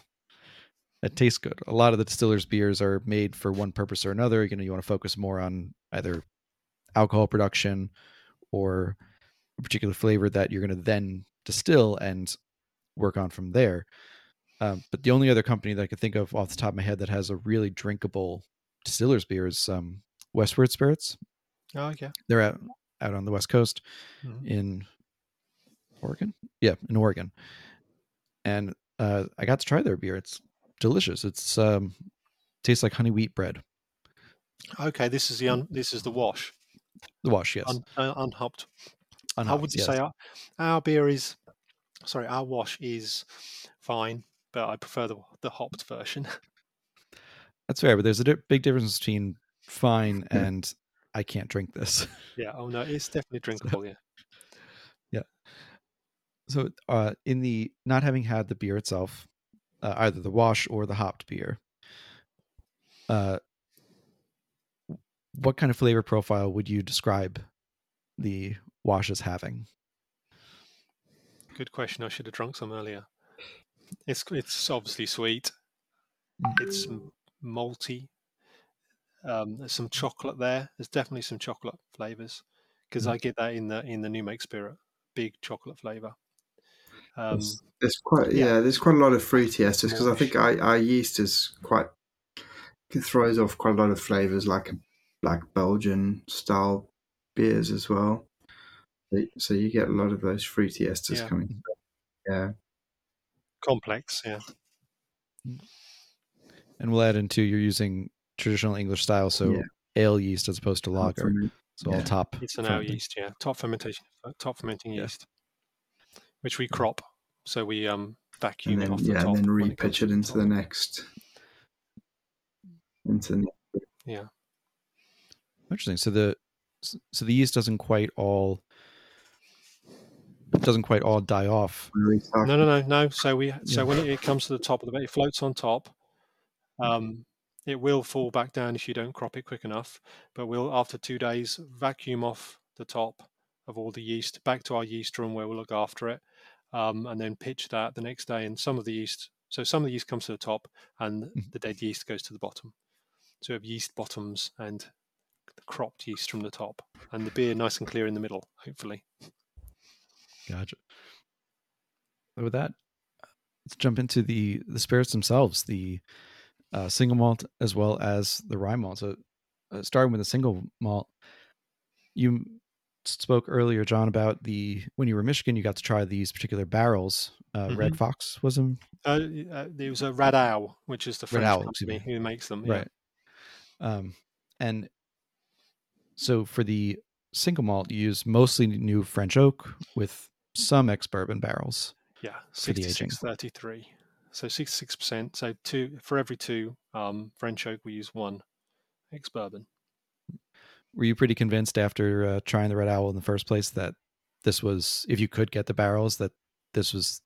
that tastes good a lot of the distillers beers are made for one purpose or another you know you want to focus more on either alcohol production or a particular flavor that you're going to then distill and work on from there. Um, but the only other company that I could think of off the top of my head that has a really drinkable distiller's beer is um, Westward Spirits. Oh yeah. They're out out on the west coast Mhm. in Oregon. Yeah, in Oregon. And uh, I got to try their beer. It's delicious. It's um, tastes like honey wheat bread. Okay, this is the un, this is the wash, The wash, yes. un, uh, unhopped. How Unhopped, would you yes. say our, our beer is? Sorry, our wash is fine, but I prefer the the hopped version. That's fair, but there's a di- big difference between fine and I can't drink this. yeah. Oh no, it's definitely drinkable. Yeah. So, uh, in the not having had the beer itself, uh, either the wash or the hopped beer, uh, what kind of flavor profile would you describe the wash as having? Good question. I should have drunk some earlier. It's it's obviously sweet. It's malty. Um, there's some chocolate there. There's definitely some chocolate flavors because Mm. I get that in the in the New Make Spirit, big chocolate flavor. Um, There's, there's quite yeah. yeah. there's quite a lot of fruity esters because I think our, our yeast is quite it throws off quite a lot of flavors like a black Belgian style beers as well. So- So you get a lot of those fruity esters Yeah. coming. Yeah, complex, yeah. And we'll add into you're using traditional English style, so Yeah. ale yeast as opposed to lager. Ferment- So all yeah. top. It's an ale yeast, yeah. Top fermentation, top fermenting Yeah. yeast, which we crop. So we um vacuum and it then off the yeah, top. and then when it repitch it into the top. next into the Yeah, Interesting. So the so the yeast doesn't quite all doesn't quite all die off. no, no, no, no. So we so Yeah. when it, it comes to the top of the bed, it floats on top. Um, it will fall back down if you don't crop it quick enough. But we'll after two days vacuum off the top of all the yeast back to our yeast room where we'll look after it, um, and then pitch that the next day. And some of the yeast, so some of the yeast comes to the top, and Mhm. the dead yeast goes to the bottom. So we have yeast bottoms and the cropped yeast from the top, and the beer nice and clear in the middle. Hopefully, Gotcha. So with that, let's jump into the the spirits themselves, the uh, single malt as well as the rye malt. So, uh, starting with the single malt, you spoke earlier, John, about the when you were in Michigan, you got to try these particular barrels. Uh, Red Fox was them, uh, uh, there was a Red Owl, which is the Red French Owl, company who makes them. Yeah. right? Um, and so for the single malt, you use mostly new French oak with some ex bourbon barrels. Yeah, for the aging. sixty-six thirty-three. So sixty-six percent. So two for every two um, French oak, we use one ex bourbon. Were you pretty convinced after uh, trying the Red Owl in the first place that this was, if you could get the barrels, that this was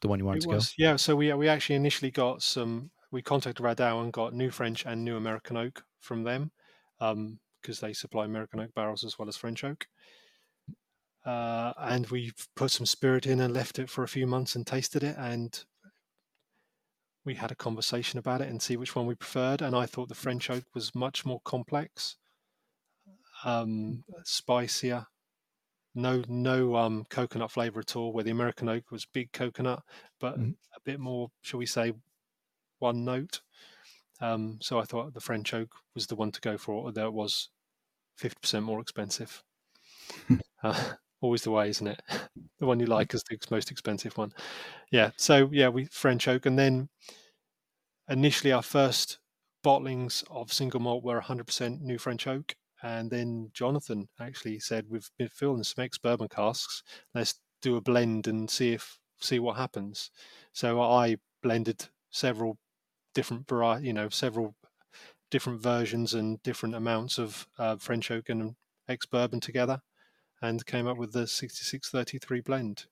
the one you wanted It to was, yeah. So we we actually initially got some. We contacted Radoux and got new French and new American oak from them because they supply American oak barrels as well as French oak. Uh, and we put some spirit in and left it for a few months and tasted it and we had a conversation about it and see which one we preferred and i thought the french oak was much more complex um, spicier. No no um, coconut flavor at all where the american oak was big coconut but Mhm. a bit more shall we say one note. Um, so i thought the french oak was the one to go for although it was 50% more expensive. Uh, always the way isn't it? The one you like is the most expensive one. Yeah so yeah we french oak and then initially our first bottlings of single malt were 100% new french oak and then jonathan actually said we've been filling some ex bourbon casks let's do a blend and see if see what happens so i blended several different variety you know several different versions and different amounts of uh, french oak and ex bourbon together and came up with the 6633 blend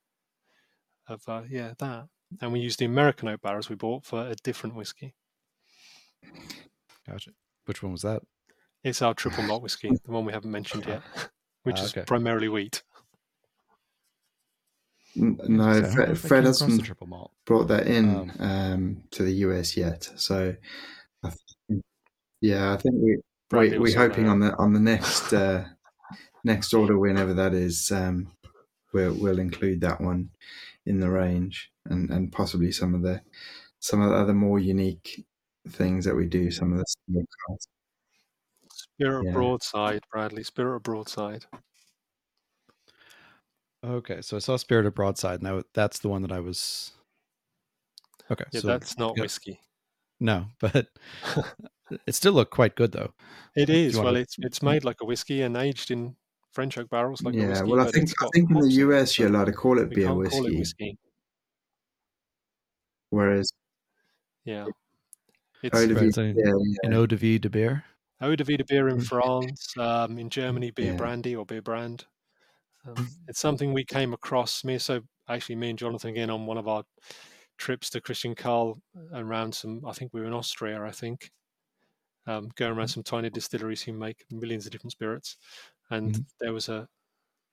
of uh, yeah that and we used the american oak barrels we bought for a different whiskey Gotcha. Which one was that? It's our triple malt whiskey the one we haven't mentioned yet which Ah, is primarily wheat N- So No, Fred, Fred came across the hasn't triple malt. brought that in Um, um, to the US yet. So, I think, yeah, I think we, we we're hoping on the on the next uh, next order, whenever that is, um, we'll we'll include that one in the range, and and possibly some of the some of the other more unique things that we do. Some of the small cars. Spirit Yeah. of Broadside, Bradley. Spirit of Broadside. Okay, so I saw Spirit of Broadside. Now that's the one that I was. Okay, Yeah, so that's not yeah. whiskey. no, but it still looked quite good though. It is. Do you is. wanna- Well, it's it's made like a whiskey and aged in French oak barrels like a yeah, whiskey. well, I think I think in the hops it, US you're allowed to call it beer whiskey, call it whiskey. whereas Yeah, it's eau de Right, so yeah, yeah, An eau de vie de beer. Eau de vie de beer in Mm. France, um, in Germany beer Yeah. brandy or beer brand. Um, Mm. it's something we came across. Me, so actually, me and Jonathan again on one of our trips to Christian Carl around some. I think we were in Austria. I think um, going Mm. around some tiny distilleries who make millions of different spirits, and Mhm. there was a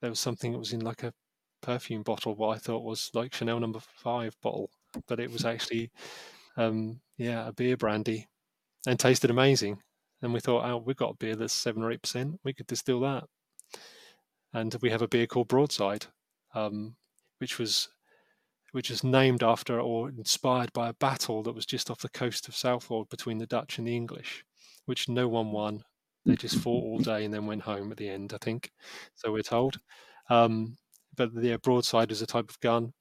there was something that was in like a perfume bottle. What I thought was like Chanel Number Five bottle, but it was actually um, yeah a beer brandy, and tasted amazing. And we thought, oh, we've got a beer that's seven or eight percent. We could distill that. And we have a beer called Broadside, um, which was which was named after or inspired by a battle that was just off the coast of Southwold between the Dutch and the English, which no one won. They just fought all day and then went home at the end, I think. So we're told. Um, but the broadside is a type of gun,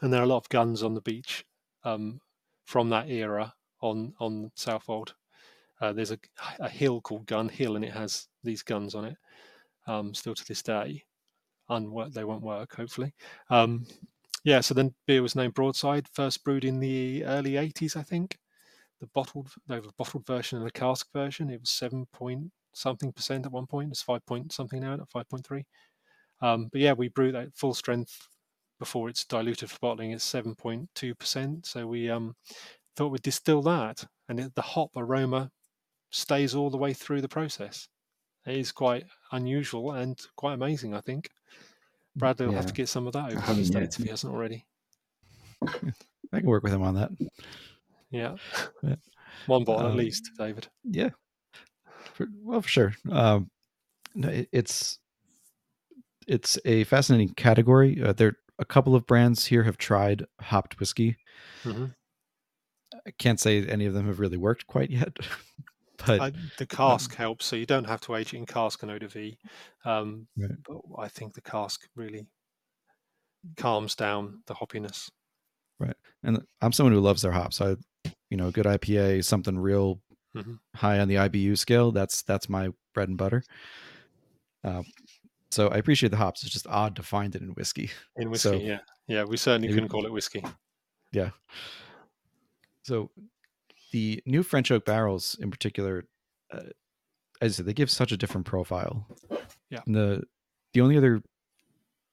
and there are a lot of guns on the beach um, from that era on on Southwold. Uh, there's a, a hill called Gun Hill, and it has these guns on it um, still to this day. Unwork, they won't work, hopefully. Um, yeah, so then beer was named Broadside, first brewed in the early 80s, I think. The bottled, they have a bottled version and a cask version. It was seven point something percent at one point. It's five point something now, at five point three. Um, but yeah, we brew that full strength before it's diluted for bottling. It's seven point two percent. So we um, thought we'd distill that, and it, the hop aroma stays all the way through the process. It is quite unusual and quite amazing, I think. Bradley will have to get some of that over to the. States if he hasn't already. I can work with him on that. Yeah. Yeah. One bottle Um, at least, David. Yeah, for, well, for sure. Um, no, it, it's it's a fascinating category. Uh, there, a couple of brands here have tried hopped whiskey. hmm I can't say any of them have really worked quite yet, but I, the cask helps, so you don't have to age it in cask and eau de vie. Um, Right. But I think the cask really calms down the hoppiness. Right, and I'm someone who loves their hops. I, you know, a good IPA, something real Mhm. high on the IBU scale. That's that's my bread and butter. Uh, so I appreciate the hops. It's just odd to find it in whiskey. In whiskey, So- yeah. Yeah, we certainly Maybe- couldn't call it whiskey. Yeah. So the new French oak barrels, in particular, uh, as I said, they give such a different profile. Yeah. And the the only other,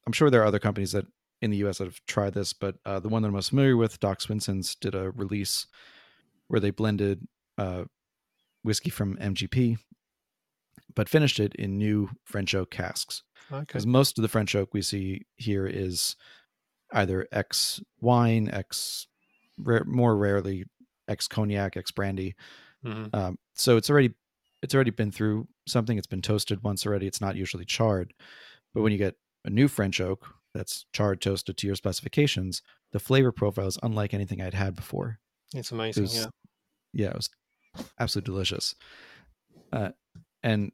I'm sure there are other companies that in the U.S. that have tried this, but uh, the one that I'm most familiar with, Doc Swinson's, did a release where they blended uh, whiskey from MGP, but finished it in new French oak casks Okay. because most of the French oak we see here is either ex wine, ex rare, more rarely ex cognac, ex brandy. hmm Um, so it's already it's already been through something. It's been toasted once already. It's not usually charred, but when you get a new French oak that's charred, toasted to your specifications, the flavor profile is unlike anything I'd had before. It's amazing, was- yeah. Yeah, it was absolutely delicious. Uh, and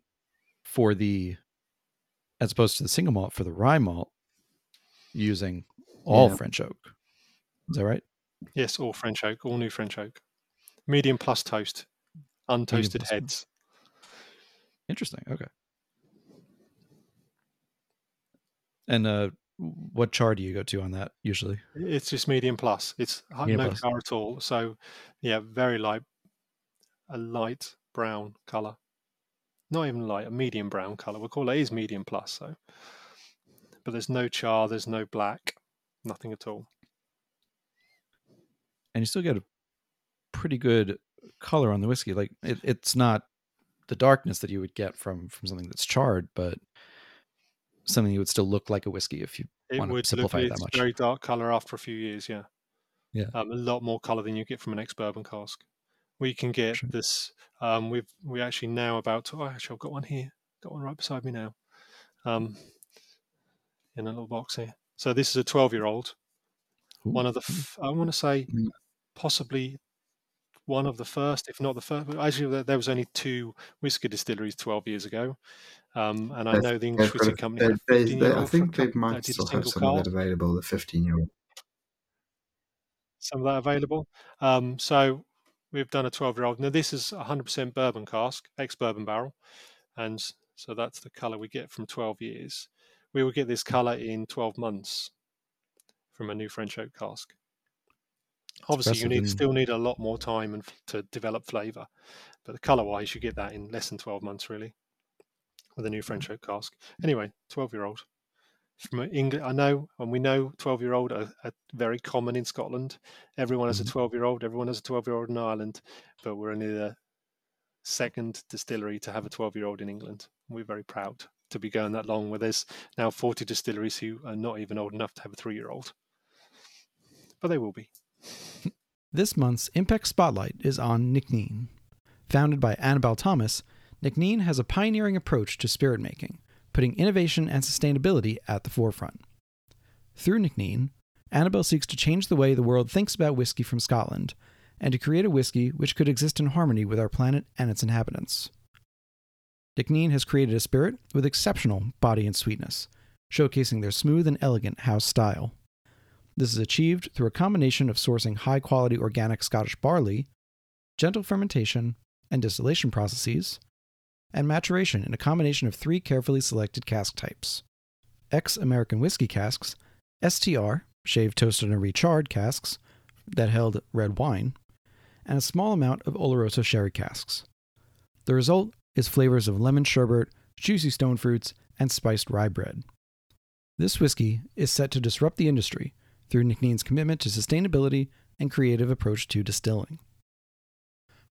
for the, as opposed to the single malt, for the rye malt, using all Yeah. French oak. Is that right? Yes, all French oak, all new French oak. Medium plus toast, untoasted plus- heads. Interesting. Okay. And uh, what char do you go to on that usually? It's just medium plus. It's hu- Medium no plus. char at all. So, yeah, very light, a light brown color. Not even light, a medium brown color. We'll call it is medium plus. So, but there's no char, there's no black, nothing at all and you still get a pretty good color on the whiskey. Like it, it's not the darkness that you would get from from something that's charred, but something that would still look like a whiskey if you it want would to simplify look, it that much. Very dark color after a few years, yeah, yeah, um, a lot more color than you get from an ex bourbon cask. We can get this. Um, we've we actually now about. To, oh, actually, I've got one here. Got one right beside me now. Um, in a little box here. So this is a twelve year old. One of the. F- I want to say mm possibly one of the first, if not the first. Actually, there was only two whiskey distilleries 12 years ago, um, and I, know the English whiskey company. They, they, they, I think they might still have some card. of that available. The 15 year old. Some of that available. Um, so we've done a 12 year old. Now this is 100% bourbon cask, ex bourbon barrel, and so that's the color we get from 12 years. We will get this color in 12 months from a new French oak cask. Obviously, you need still need a lot more time and to develop flavour, but the colour wise, you get that in less than twelve months, really, with a new mm. French oak cask. Anyway, twelve year old from England. I know, and we know, twelve year old are, are, very common in Scotland. Everyone has mm-hmm. a twelve year old. Everyone has a twelve year old in Ireland, but we're only the second distillery to have a twelve year old in England. We're very proud to be going that long. Where there's now forty distilleries who are not even old enough to have a three year old, but they will be this month's Impex Spotlight is on Nc'nean. Founded by Annabel Thomas, Nc'nean has a pioneering approach to spirit making, putting innovation and sustainability at the forefront. Through Nc'nean, Annabel seeks to change the way the world thinks about whiskey from Scotland and to create a whiskey which could exist in harmony with our planet and its inhabitants. Nc'nean has created a spirit with exceptional body and sweetness, showcasing their smooth and elegant house style. This is achieved through a combination of sourcing high quality organic Scottish barley, gentle fermentation and distillation processes, and maturation in a combination of three carefully selected cask types ex American whiskey casks, STR, shaved, toasted, and recharred casks that held red wine, and a small amount of Oloroso sherry casks. The result is flavors of lemon sherbet, juicy stone fruits, and spiced rye bread. This whiskey is set to disrupt the industry through Nc'nean's commitment to sustainability and creative approach to distilling.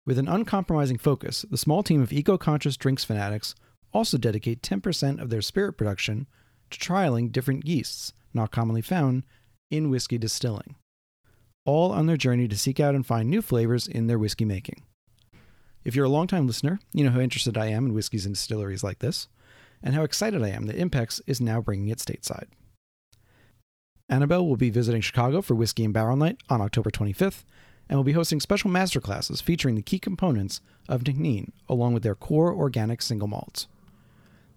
With an uncompromising focus, the small team of eco conscious drinks fanatics also dedicate 10% of their spirit production to trialing different yeasts not commonly found in whiskey distilling, all on their journey to seek out and find new flavors in their whiskey making. If you're a longtime listener, you know how interested I am in whiskeys and distilleries like this, and how excited I am that Impex is now bringing it stateside. Annabel will be visiting Chicago for Whiskey and Barrel Night on October 25th and will be hosting special masterclasses featuring the key components of Nc'nean, along with their core organic single malts.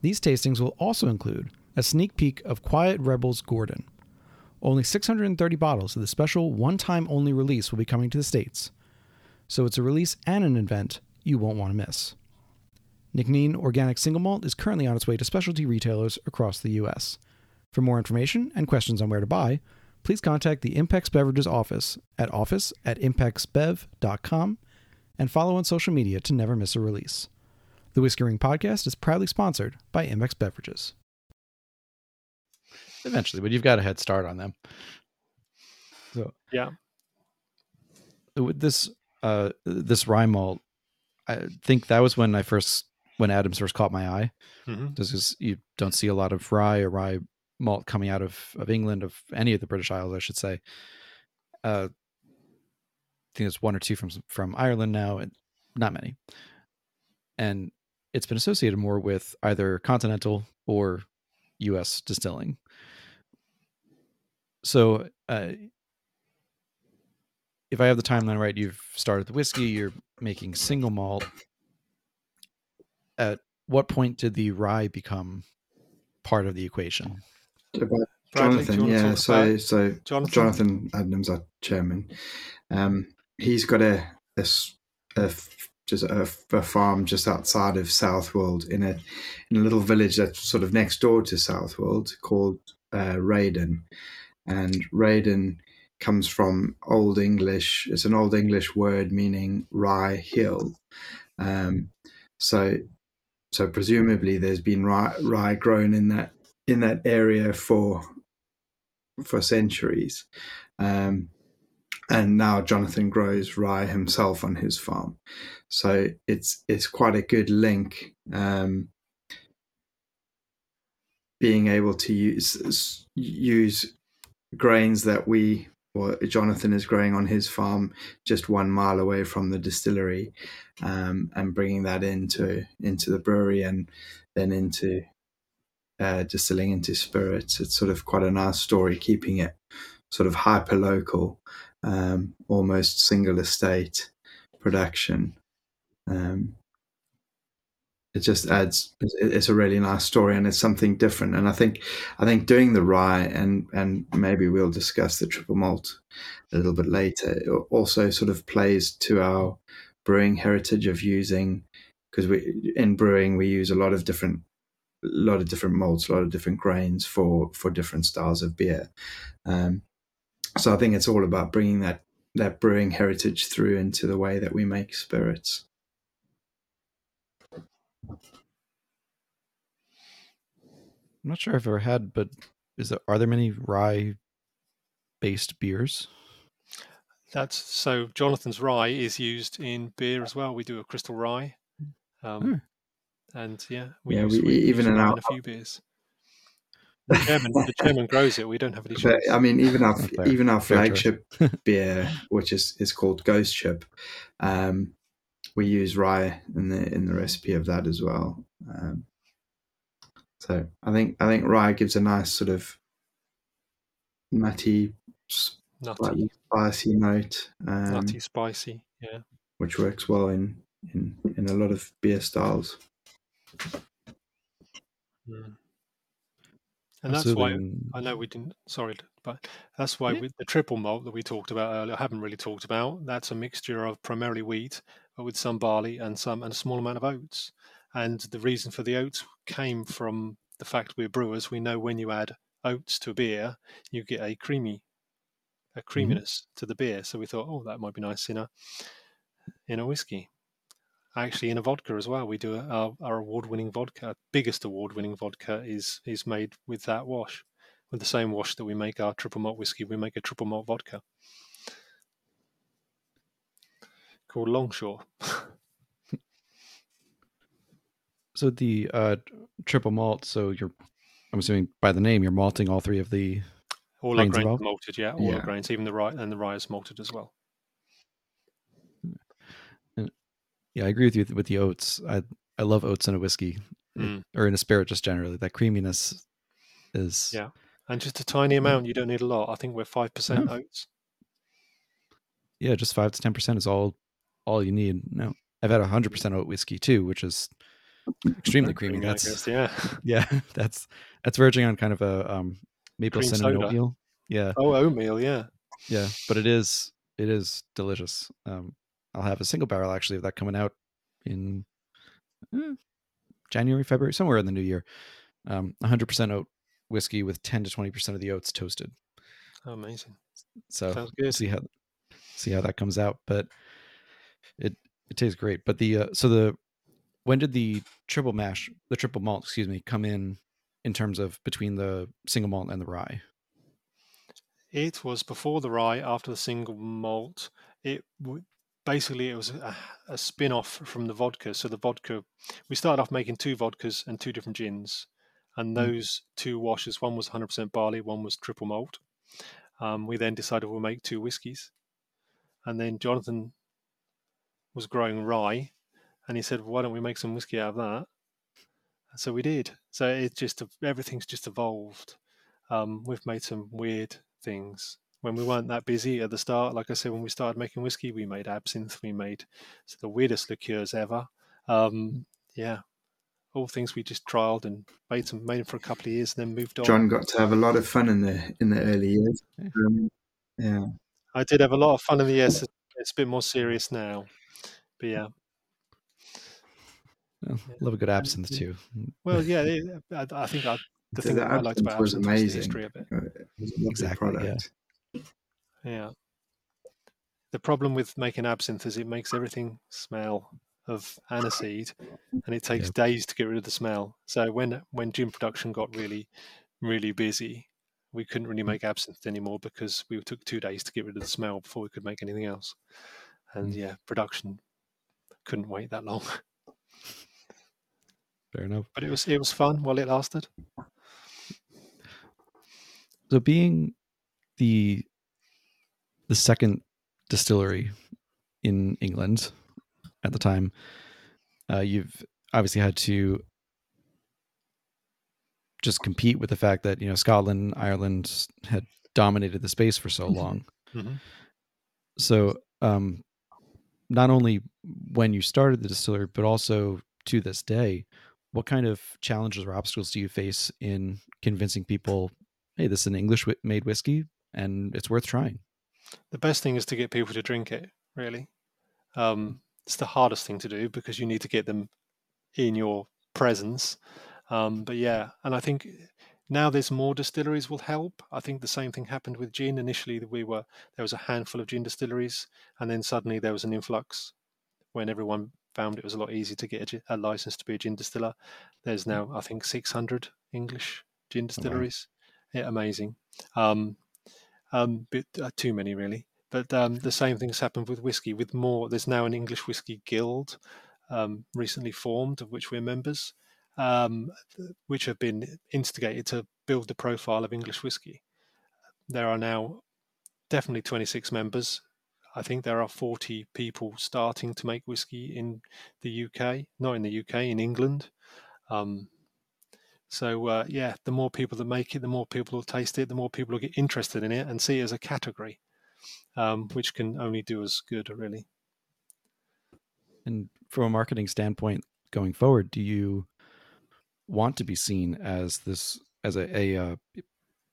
These tastings will also include a sneak peek of Quiet Rebels Gordon. Only 630 bottles of the special one time only release will be coming to the States, so it's a release and an event you won't want to miss. Nc'nean Organic Single Malt is currently on its way to specialty retailers across the U.S. For more information and questions on where to buy, please contact the Impex Beverages office at office at impexbev.com and follow on social media to never miss a release. The Whiskey Ring podcast is proudly sponsored by Impex Beverages. Eventually, but you've got a head start on them. So yeah, with this uh, this rye malt, I think that was when I first when Adnams first caught my eye, mm-hmm. because you don't see a lot of rye or rye malt coming out of, of England, of any of the British Isles, I should say. Uh, I think there's one or two from from Ireland now, and not many. And it's been associated more with either continental or U.S. distilling. So, uh, if I have the timeline right, you've started the whiskey, you're making single malt. At what point did the rye become part of the equation? About Bradley, Jonathan, yeah. So, so Jonathan? Jonathan Adnams, our chairman, um, he's got a, a, a just a, a, farm just outside of Southwold in a in a little village that's sort of next door to Southwold called uh, Reydon, and Reydon comes from Old English. It's an Old English word meaning rye hill. Um, so, so presumably there's been rye, rye grown in that in that area for for centuries. Um, and now Jonathan grows rye himself on his farm, so it's it's quite a good link. Um, being able to use use grains that we or Jonathan is growing on his farm just one mile away from the distillery, um, and bringing that into into the brewery and then into uh, distilling into spirits. It's sort of quite a nice story, keeping it sort of hyper local, um, almost single estate production. Um, it just adds. It's a really nice story, and it's something different. And I think, I think doing the rye, and and maybe we'll discuss the triple malt a little bit later. It also sort of plays to our brewing heritage of using because we in brewing we use a lot of different lot of different malts, a lot of different grains for for different styles of beer. Um, so I think it's all about bringing that that brewing heritage through into the way that we make spirits. I'm not sure I've ever had, but is there are there many rye based beers? That's so. Jonathan's rye is used in beer as well. We do a crystal rye, um, Hmm. And yeah, we Yeah, use, we- we even in our- in a few beers. The chairman, the chairman grows it. We don't have any But. I mean, even our even our flagship beer, which is is called Ghost Ship, um, we use rye in the in the recipe of that as well. Um, so I think I think rye gives a nice sort of nutty, Nutty, slightly spicy note, um, nutty, spicy. Yeah. which works well in, in in a lot of beer styles. Mm. And that's why I know we didn't. Sorry, but that's why Yeah. with the triple malt that we talked about earlier, I haven't really talked about. That's a mixture of primarily wheat, but with some barley and some and a small amount of oats. And the reason for the oats came from the fact we're brewers. We know when you add oats to a beer, you get a creamy, a creaminess to the beer. So we thought, oh, that might be nice in a in a whiskey. Actually, in a vodka as well. We do a, our, our award-winning vodka. Biggest award-winning vodka is is made with that wash, with the same wash that we make our triple malt whiskey. We make a triple malt vodka called Longshore. So the uh, triple malt. So you're, I'm assuming by the name, you're malting all three of the. All our Grains grains are involved? malted, yeah. All Yeah. our grains, even the rye and the rye is malted as well. Yeah, I agree with you with, the oats. I I love oats in a whiskey Mm. or in a spirit just generally. That creaminess is Yeah. And just a tiny amount. You don't need a lot. I think we're five percent oats. yeah, just five to ten percent is all all you need. No, I've had a hundred percent oat whiskey too, which is extremely creamy. Creamy, That's guess, yeah. yeah, that's that's verging on kind of a um, maple Cream cinnamon soda. oatmeal. Yeah, Oh, oatmeal, yeah. yeah, but it is it is delicious. Um, I'll have a single barrel actually of that coming out in eh, January, February, somewhere in the new year. Um, 100% oat whiskey with 10 to 20% of the oats toasted. Oh, amazing. So Sounds good. see how see how that comes out, but it it tastes great. But the uh, so the when did the triple mash, the triple malt, excuse me, come in in terms of between the single malt and the rye? It was before the rye, after the single malt. It w- basically it was a, a spin off from the vodka. So the vodka, we started off making two vodkas and two different gins, and Mm. those two washes, one was 100% barley, one was triple malt. Um, we then decided we'll make two whiskies, and then Jonathan was growing rye, and he said, "Why don't we make some whiskey out of that?" And so we did. So it just everything's just evolved. Um, we've made some weird things when we weren't that busy at the start. Like I said, when we started making whiskey, we made absinthe, we made the weirdest liqueurs ever. Um, yeah, all things we just trialed and made some, made them for a couple of years, and then moved on. John got to have a lot of fun in the in the early years. Yeah. Um, yeah, I did have a lot of fun in the years. It's a bit more serious now, but yeah. Well, Love a good absinthe too. Well, yeah, it- I, I think I, the The- thing the that I liked absinthe about was absinthe was the amazing. history of it. Uh, it was Exactly, product. Yeah. The problem with making absinthe is it makes everything smell of aniseed, and it takes Yep. days to get rid of the smell. So when when gin production got really, really busy, we couldn't really make absinthe anymore because we took two days to get rid of the smell before we could make anything else. And Mm. yeah, production couldn't wait that long. Fair enough. But it was it was fun while it lasted. So being the the second distillery in England at the time, uh, you've obviously had to just compete with the fact that you know Scotland, Ireland had dominated the space for so long. Mhm. So, um, not only when you started the distillery, but also to this day, what kind of challenges or obstacles do you face in convincing people, hey, this is an English made whiskey and it's worth trying? The best thing is to get people to drink it. Really, um, it's the hardest thing to do because you need to get them in your presence. Um, but yeah, and I think now there's more distilleries will help. I think the same thing happened with gin. Initially, we were there was a handful of gin distilleries, and then suddenly there was an influx when everyone found it was a lot easier to get a, a license to be a gin distiller. There's now I think 600 English gin distilleries. Yeah, amazing. Um, um, uh, too many really. But um, the same thing's happened with whiskey. With more, there's now an English whiskey guild um, recently formed, of which we're members, um, which have been instigated to build the profile of English whiskey. There are now definitely 26 members. I think there are 40 people starting to make whiskey in the UK, not in the UK, in England. Um, so uh, yeah, the more people that make it, the more people will taste it, the more people will get interested in it and see it as a category, um, which can only do us good, really. And from a marketing standpoint, going forward, do you want to be seen as this as a, a uh,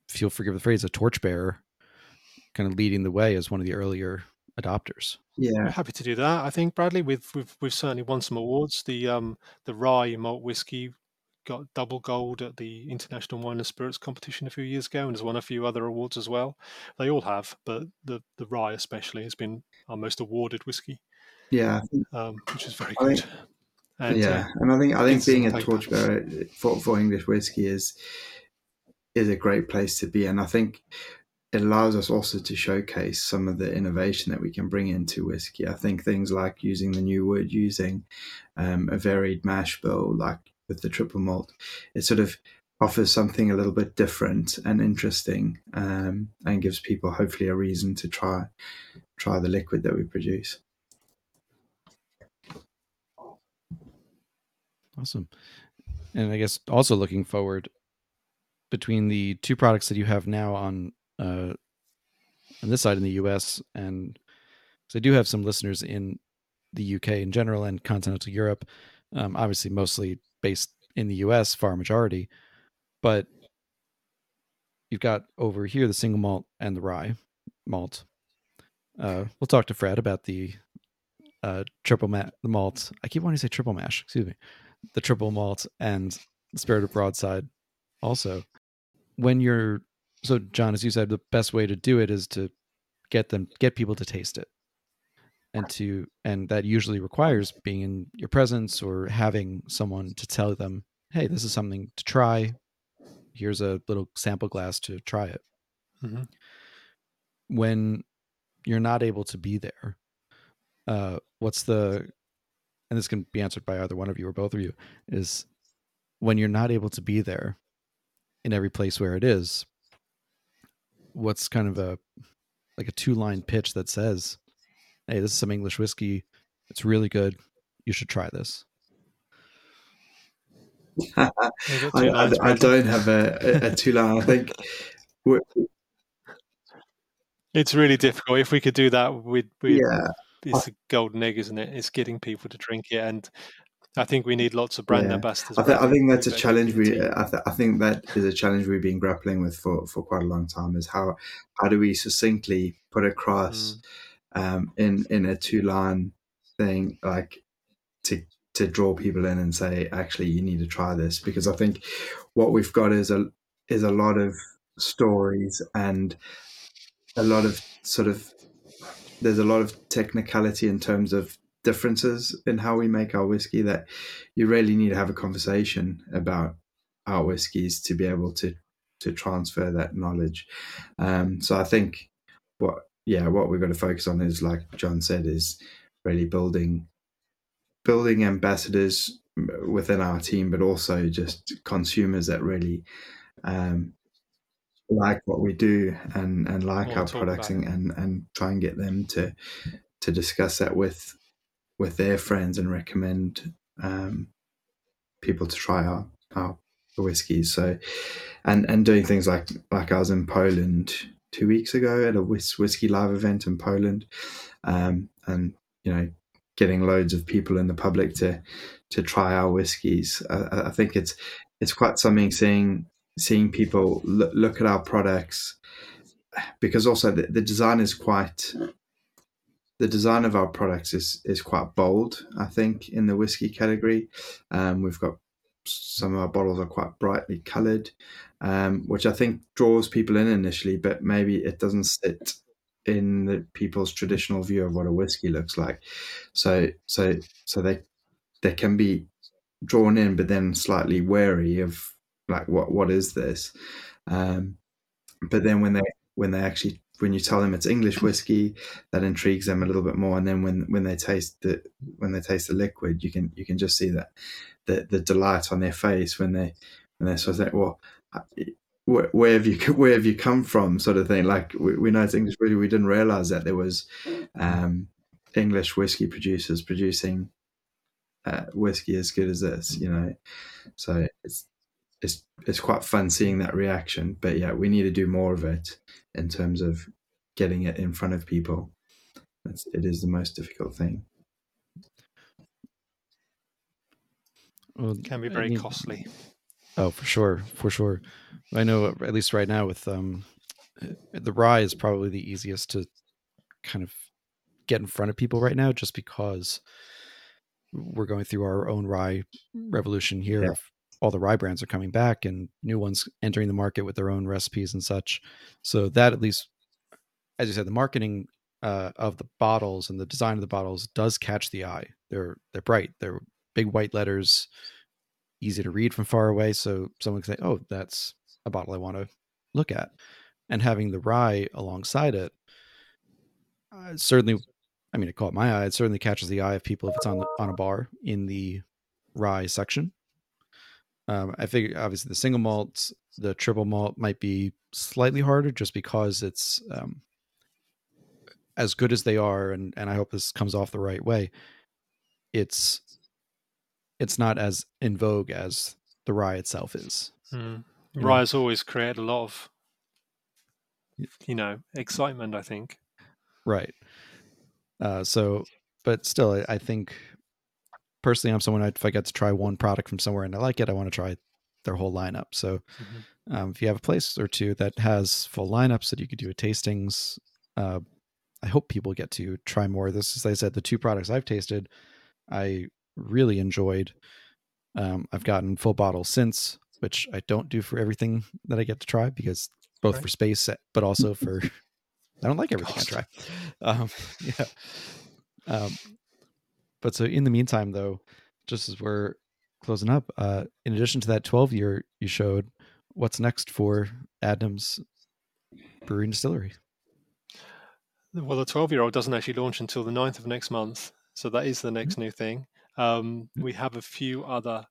if you'll forgive the phrase, a torchbearer, kind of leading the way as one of the earlier adopters? Yeah, We're happy to do that. I think Bradley, we've we've, we've certainly won some awards. The um, the rye malt whiskey got double gold at the International Wine and Spirits competition a few years ago, and has won a few other awards as well. They all have, but the the rye especially has been our most awarded whiskey, yeah, um, which is very I good. think- And yeah. uh, and I think I think being a torchbearer for, for English whiskey is is a great place to be, and I think it allows us also to showcase some of the innovation that we can bring into whiskey. I think things like using the new wood, using um, a varied mash bill, like with the triple malt, it sort of offers something a little bit different and interesting, um, and gives people hopefully a reason to try try the liquid that we produce. Awesome. And I guess also looking forward between the two products that you have now on uh, on this side in the U.S. and so I do have some listeners in the UK in general and continental Europe, um, obviously mostly based in the U.S. far majority, but you've got over here the single malt and the rye malt. Uh, we'll talk to Fred about the uh, triple ma- the malt. I keep wanting to say triple mash. Excuse me the triple malt and the spirit of broadside also when you're so john as you said the best way to do it is to get them get people to taste it and to and that usually requires being in your presence or having someone to tell them hey this is something to try here's a little sample glass to try it Mhm. when you're not able to be there uh what's the and this can be answered by either one of you or both of you is when you're not able to be there in every place where it is what's kind of a like a two line pitch that says hey this is some english whiskey it's really good you should try this I, I, I don't have a, a, a two line. I think It's really difficult. If we could do that, we'd, we'd yeah, it's a golden egg, isn't it? It's getting people to drink it, and I think we need lots of brand Yeah. ambassadors. I, th- I think that's a We've got to challenge. We, I, th- I, think that is a challenge we've been grappling with for, for quite a long time. Is how how do we succinctly put across mm. Um, in in a two line thing like to to draw people in and say actually you need to try this because I think what we've got is a is a lot of stories and a lot of sort of there's a lot of technicality in terms of differences in how we make our whiskey that you really need to have a conversation about our whiskies to be able to to transfer that knowledge. Um, so I think what yeah what we've got to focus on is like John said is really building building ambassadors within our team, but also just consumers that really um, like what we do and, and like Wanna our products and, and, and try and get them to to discuss that with with their friends and recommend um, people to try our, our whiskies. So, and and doing things like like I was in Poland two weeks ago at a whis- whiskey live event in Poland, um, and you know, getting loads of people in the public to to try our whiskies. I, I think it's it's quite something seeing seeing people look, look at our products because also the, the design is quite the design of our products is is quite bold. I think in the whiskey category, um, we've got some of our bottles are quite brightly coloured, um, which I think draws people in initially, but maybe it doesn't sit in the people's traditional view of what a whiskey looks like. So so so they they can be drawn in, but then slightly wary of like what what is this. Um, but then when they when they actually when you tell them it's English whiskey, that intrigues them a little bit more. And then when when they taste the when they taste the liquid, you can you can just see that the the delight on their face when they when they sort of think, well, where, where, have you where have you come from, sort of thing. Like we, we know it's English whiskey, we didn't realize that there was um, English whiskey producers producing uh, whiskey as good as this, you know. So it's it's it's quite fun seeing that reaction. But yeah, we need to do more of it in terms of getting it in front of people. It's, it is the most difficult thing. Well, can be very I mean, costly. Oh, for sure, for sure. I know at least right now with um, the rye is probably the easiest to kind of get in front of people right now, just because we're going through our own rye revolution here. Yeah. All the rye brands are coming back, and new ones entering the market with their own recipes and such. So that at least, as you said, the marketing uh, of the bottles and the design of the bottles does catch the eye. They're they're bright. They're big white letters, easy to read from far away. So someone can say, "Oh, that's a bottle I want to look at." And having the rye alongside it uh, certainly, I mean, it caught my eye. It certainly catches the eye of people if it's on the, on a bar in the rye section. Um, I think obviously the single malts, the triple malt might be slightly harder just because it's um, as good as they are, and and I hope this comes off the right way. It's it's not as in vogue as the rye itself is. Mm. Rye has always created a lot of, you know, excitement. I think. Right. Uh, so, but still, I, I think personally, I'm someone if I get to try one product from somewhere and I like it, I want to try their whole lineup. So, mm-hmm. um, if you have a place or two that has full lineups that you could do a tastings, uh, I hope people get to try more. This, as I said, the two products I've tasted, I really enjoyed. Um, I've gotten full bottles since, which I don't do for everything that I get to try because both right. for space, but also for I don't like everything Cost. I try. Um, yeah. Um, but so in the meantime, though, just as we're closing up, uh, in addition to that 12 year you showed, what's next for Adnams Brewery and Distillery? Well, the 12 year old doesn't actually launch until the 9th of next month. So that is the next mm-hmm. new thing. Um, mm-hmm. we have a few other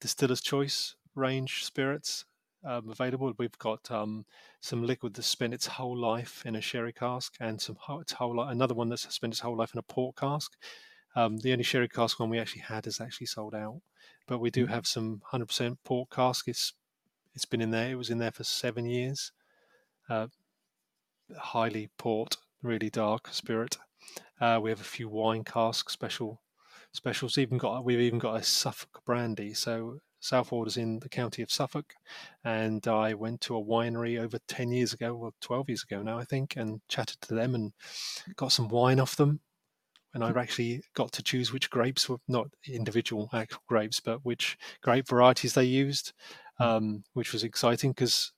distiller's choice range spirits um, available. We've got um, some liquid that's spent its whole life in a sherry cask, and some its whole another one that's spent its whole life in a port cask. Um, the only sherry cask one we actually had is actually sold out, but we do mm-hmm. have some 100% port cask. It's it's been in there. It was in there for seven years. Uh, highly port, really dark spirit. Uh, we have a few wine cask special specials. Even got we've even got a Suffolk brandy. So Southwold is in the county of Suffolk, and I went to a winery over ten years ago, or twelve years ago now, I think, and chatted to them and got some wine off them. And I actually got to choose which grapes were not individual actual grapes, but which grape varieties they used, hmm. um, which was exciting because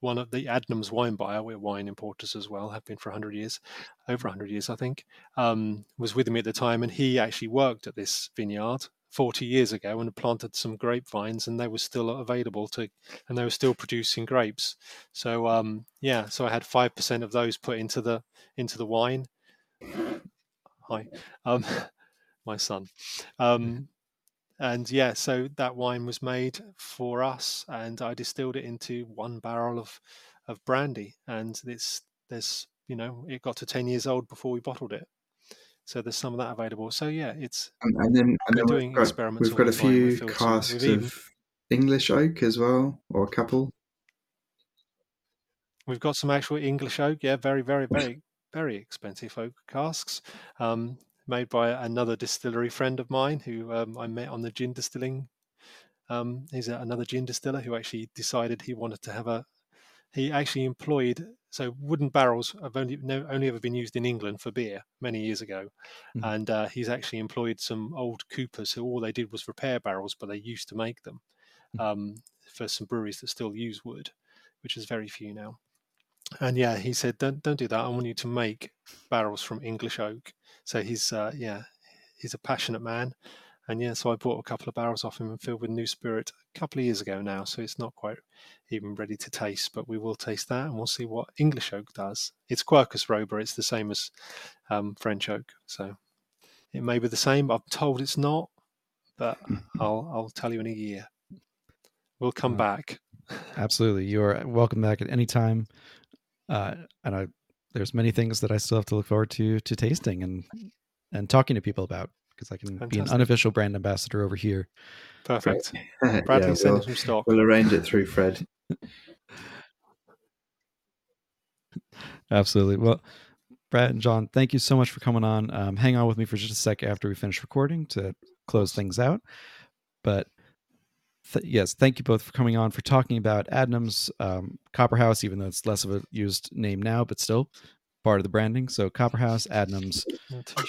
one of the Adnams wine buyer, we're wine importers as well, have been for 100 years, over 100 years, I think, um, was with me at the time. And he actually worked at this vineyard 40 years ago and planted some grapevines and they were still available to, and they were still producing grapes. So, um, yeah, so I had 5% of those put into the, into the wine. Hi, um, my son. Um, and yeah, so that wine was made for us, and I distilled it into one barrel of of brandy, and it's there's you know it got to ten years old before we bottled it, so there's some of that available. So yeah, it's and, and then and then doing got, experiments. We've got a few casks of English oak as well, or a couple. We've got some actual English oak, yeah, very, very, very, very expensive oak casks, um, made by another distillery friend of mine who um, I met on the gin distilling. Um, he's another gin distiller who actually decided he wanted to have a. He actually employed so wooden barrels have only no, only ever been used in England for beer many years ago, mm-hmm. and uh, he's actually employed some old coopers who all they did was repair barrels, but they used to make them mm-hmm. for some breweries that still use wood, which is very few now. And yeah, he said, "Don't don't do that. I want you to make barrels from English oak." So he's uh, yeah, he's a passionate man, and yeah, so I bought a couple of barrels off him and filled with new spirit a couple of years ago now. So it's not quite even ready to taste, but we will taste that and we'll see what English oak does. It's Quercus robur, it's the same as um, French oak. So it may be the same. I'm told it's not, but I'll, I'll tell you in a year. We'll come uh, back. Absolutely. You are welcome back at any time. Uh, and I, there's many things that I still have to look forward to to tasting and and talking to people about because I can Fantastic. be an unofficial brand ambassador over here. Perfect. Bradley, yeah, send we'll, some stock. We'll arrange it through Fred. Absolutely. Well, Brad and John, thank you so much for coming on. Um, hang on with me for just a sec after we finish recording to close things out. But th- yes, thank you both for coming on for talking about Adnams um, Copper House, even though it's less of a used name now, but still part of the branding. So Copper House, Adnams,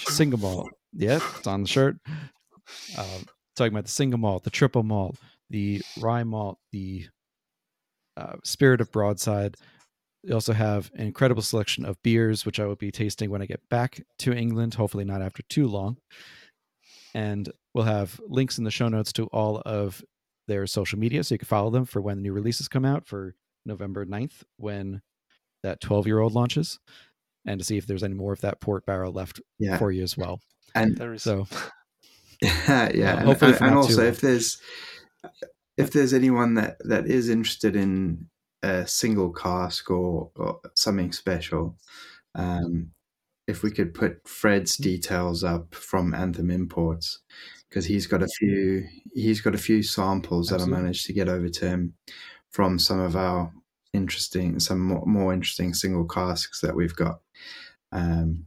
single malt. Yeah, it's on the shirt. Uh, talking about the single malt, the triple malt, the rye malt, the uh, spirit of broadside. We also have an incredible selection of beers, which I will be tasting when I get back to England, hopefully not after too long. And we'll have links in the show notes to all of their social media so you can follow them for when the new releases come out for November 9th when that 12 year old launches and to see if there's any more of that port barrel left yeah. for you as well. And there is so yeah, yeah. Uh, and, and, and also if there's if there's anyone that that is interested in a single cask or, or something special, um, if we could put Fred's details up from Anthem Imports, because he's got a few he's got a few samples Absolutely. that I managed to get over to him from some of our interesting some more, more interesting single casks that we've got um,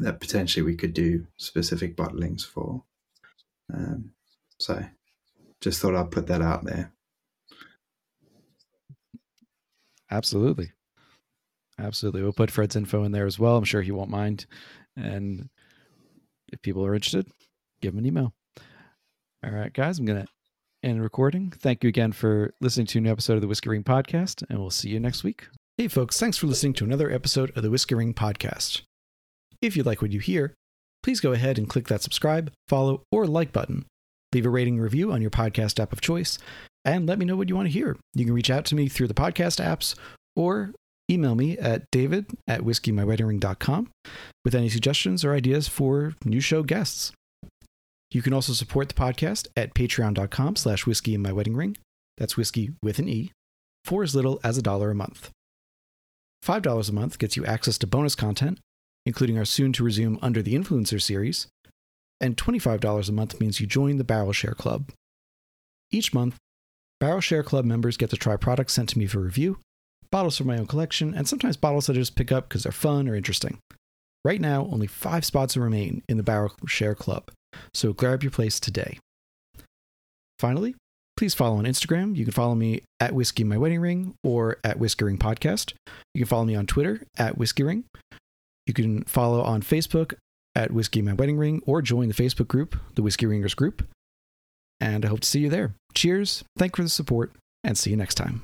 that potentially we could do specific bottlings for. Um, so just thought I'd put that out there. Absolutely. Absolutely. We'll put Fred's info in there as well. I'm sure he won't mind. And if people are interested, give him an email. All right, guys, I'm going to end recording. Thank you again for listening to a new episode of the Whiskey Ring Podcast, and we'll see you next week. Hey, folks, thanks for listening to another episode of the Whiskey Ring Podcast. If you like what you hear, please go ahead and click that subscribe, follow, or like button. Leave a rating review on your podcast app of choice, and let me know what you want to hear. You can reach out to me through the podcast apps or email me at david at whiskeymyweddingring.com with any suggestions or ideas for new show guests. You can also support the podcast at patreon.com slash whiskey in my wedding ring. That's whiskey with an E, for as little as a dollar a month. $5 a month gets you access to bonus content, including our soon to resume Under the Influencer series, and $25 a month means you join the Barrel Share Club. Each month, Barrel Share Club members get to try products sent to me for review, bottles from my own collection, and sometimes bottles that I just pick up because they're fun or interesting. Right now, only five spots remain in the Barrel Share Club, so grab your place today. Finally, please follow on Instagram. You can follow me at Whiskey My Wedding Ring or at Whiskey Ring Podcast. You can follow me on Twitter at Whiskey Ring. You can follow on Facebook at Whiskey My Wedding Ring or join the Facebook group, the Whiskey Ringers Group. And I hope to see you there. Cheers, thank you for the support, and see you next time.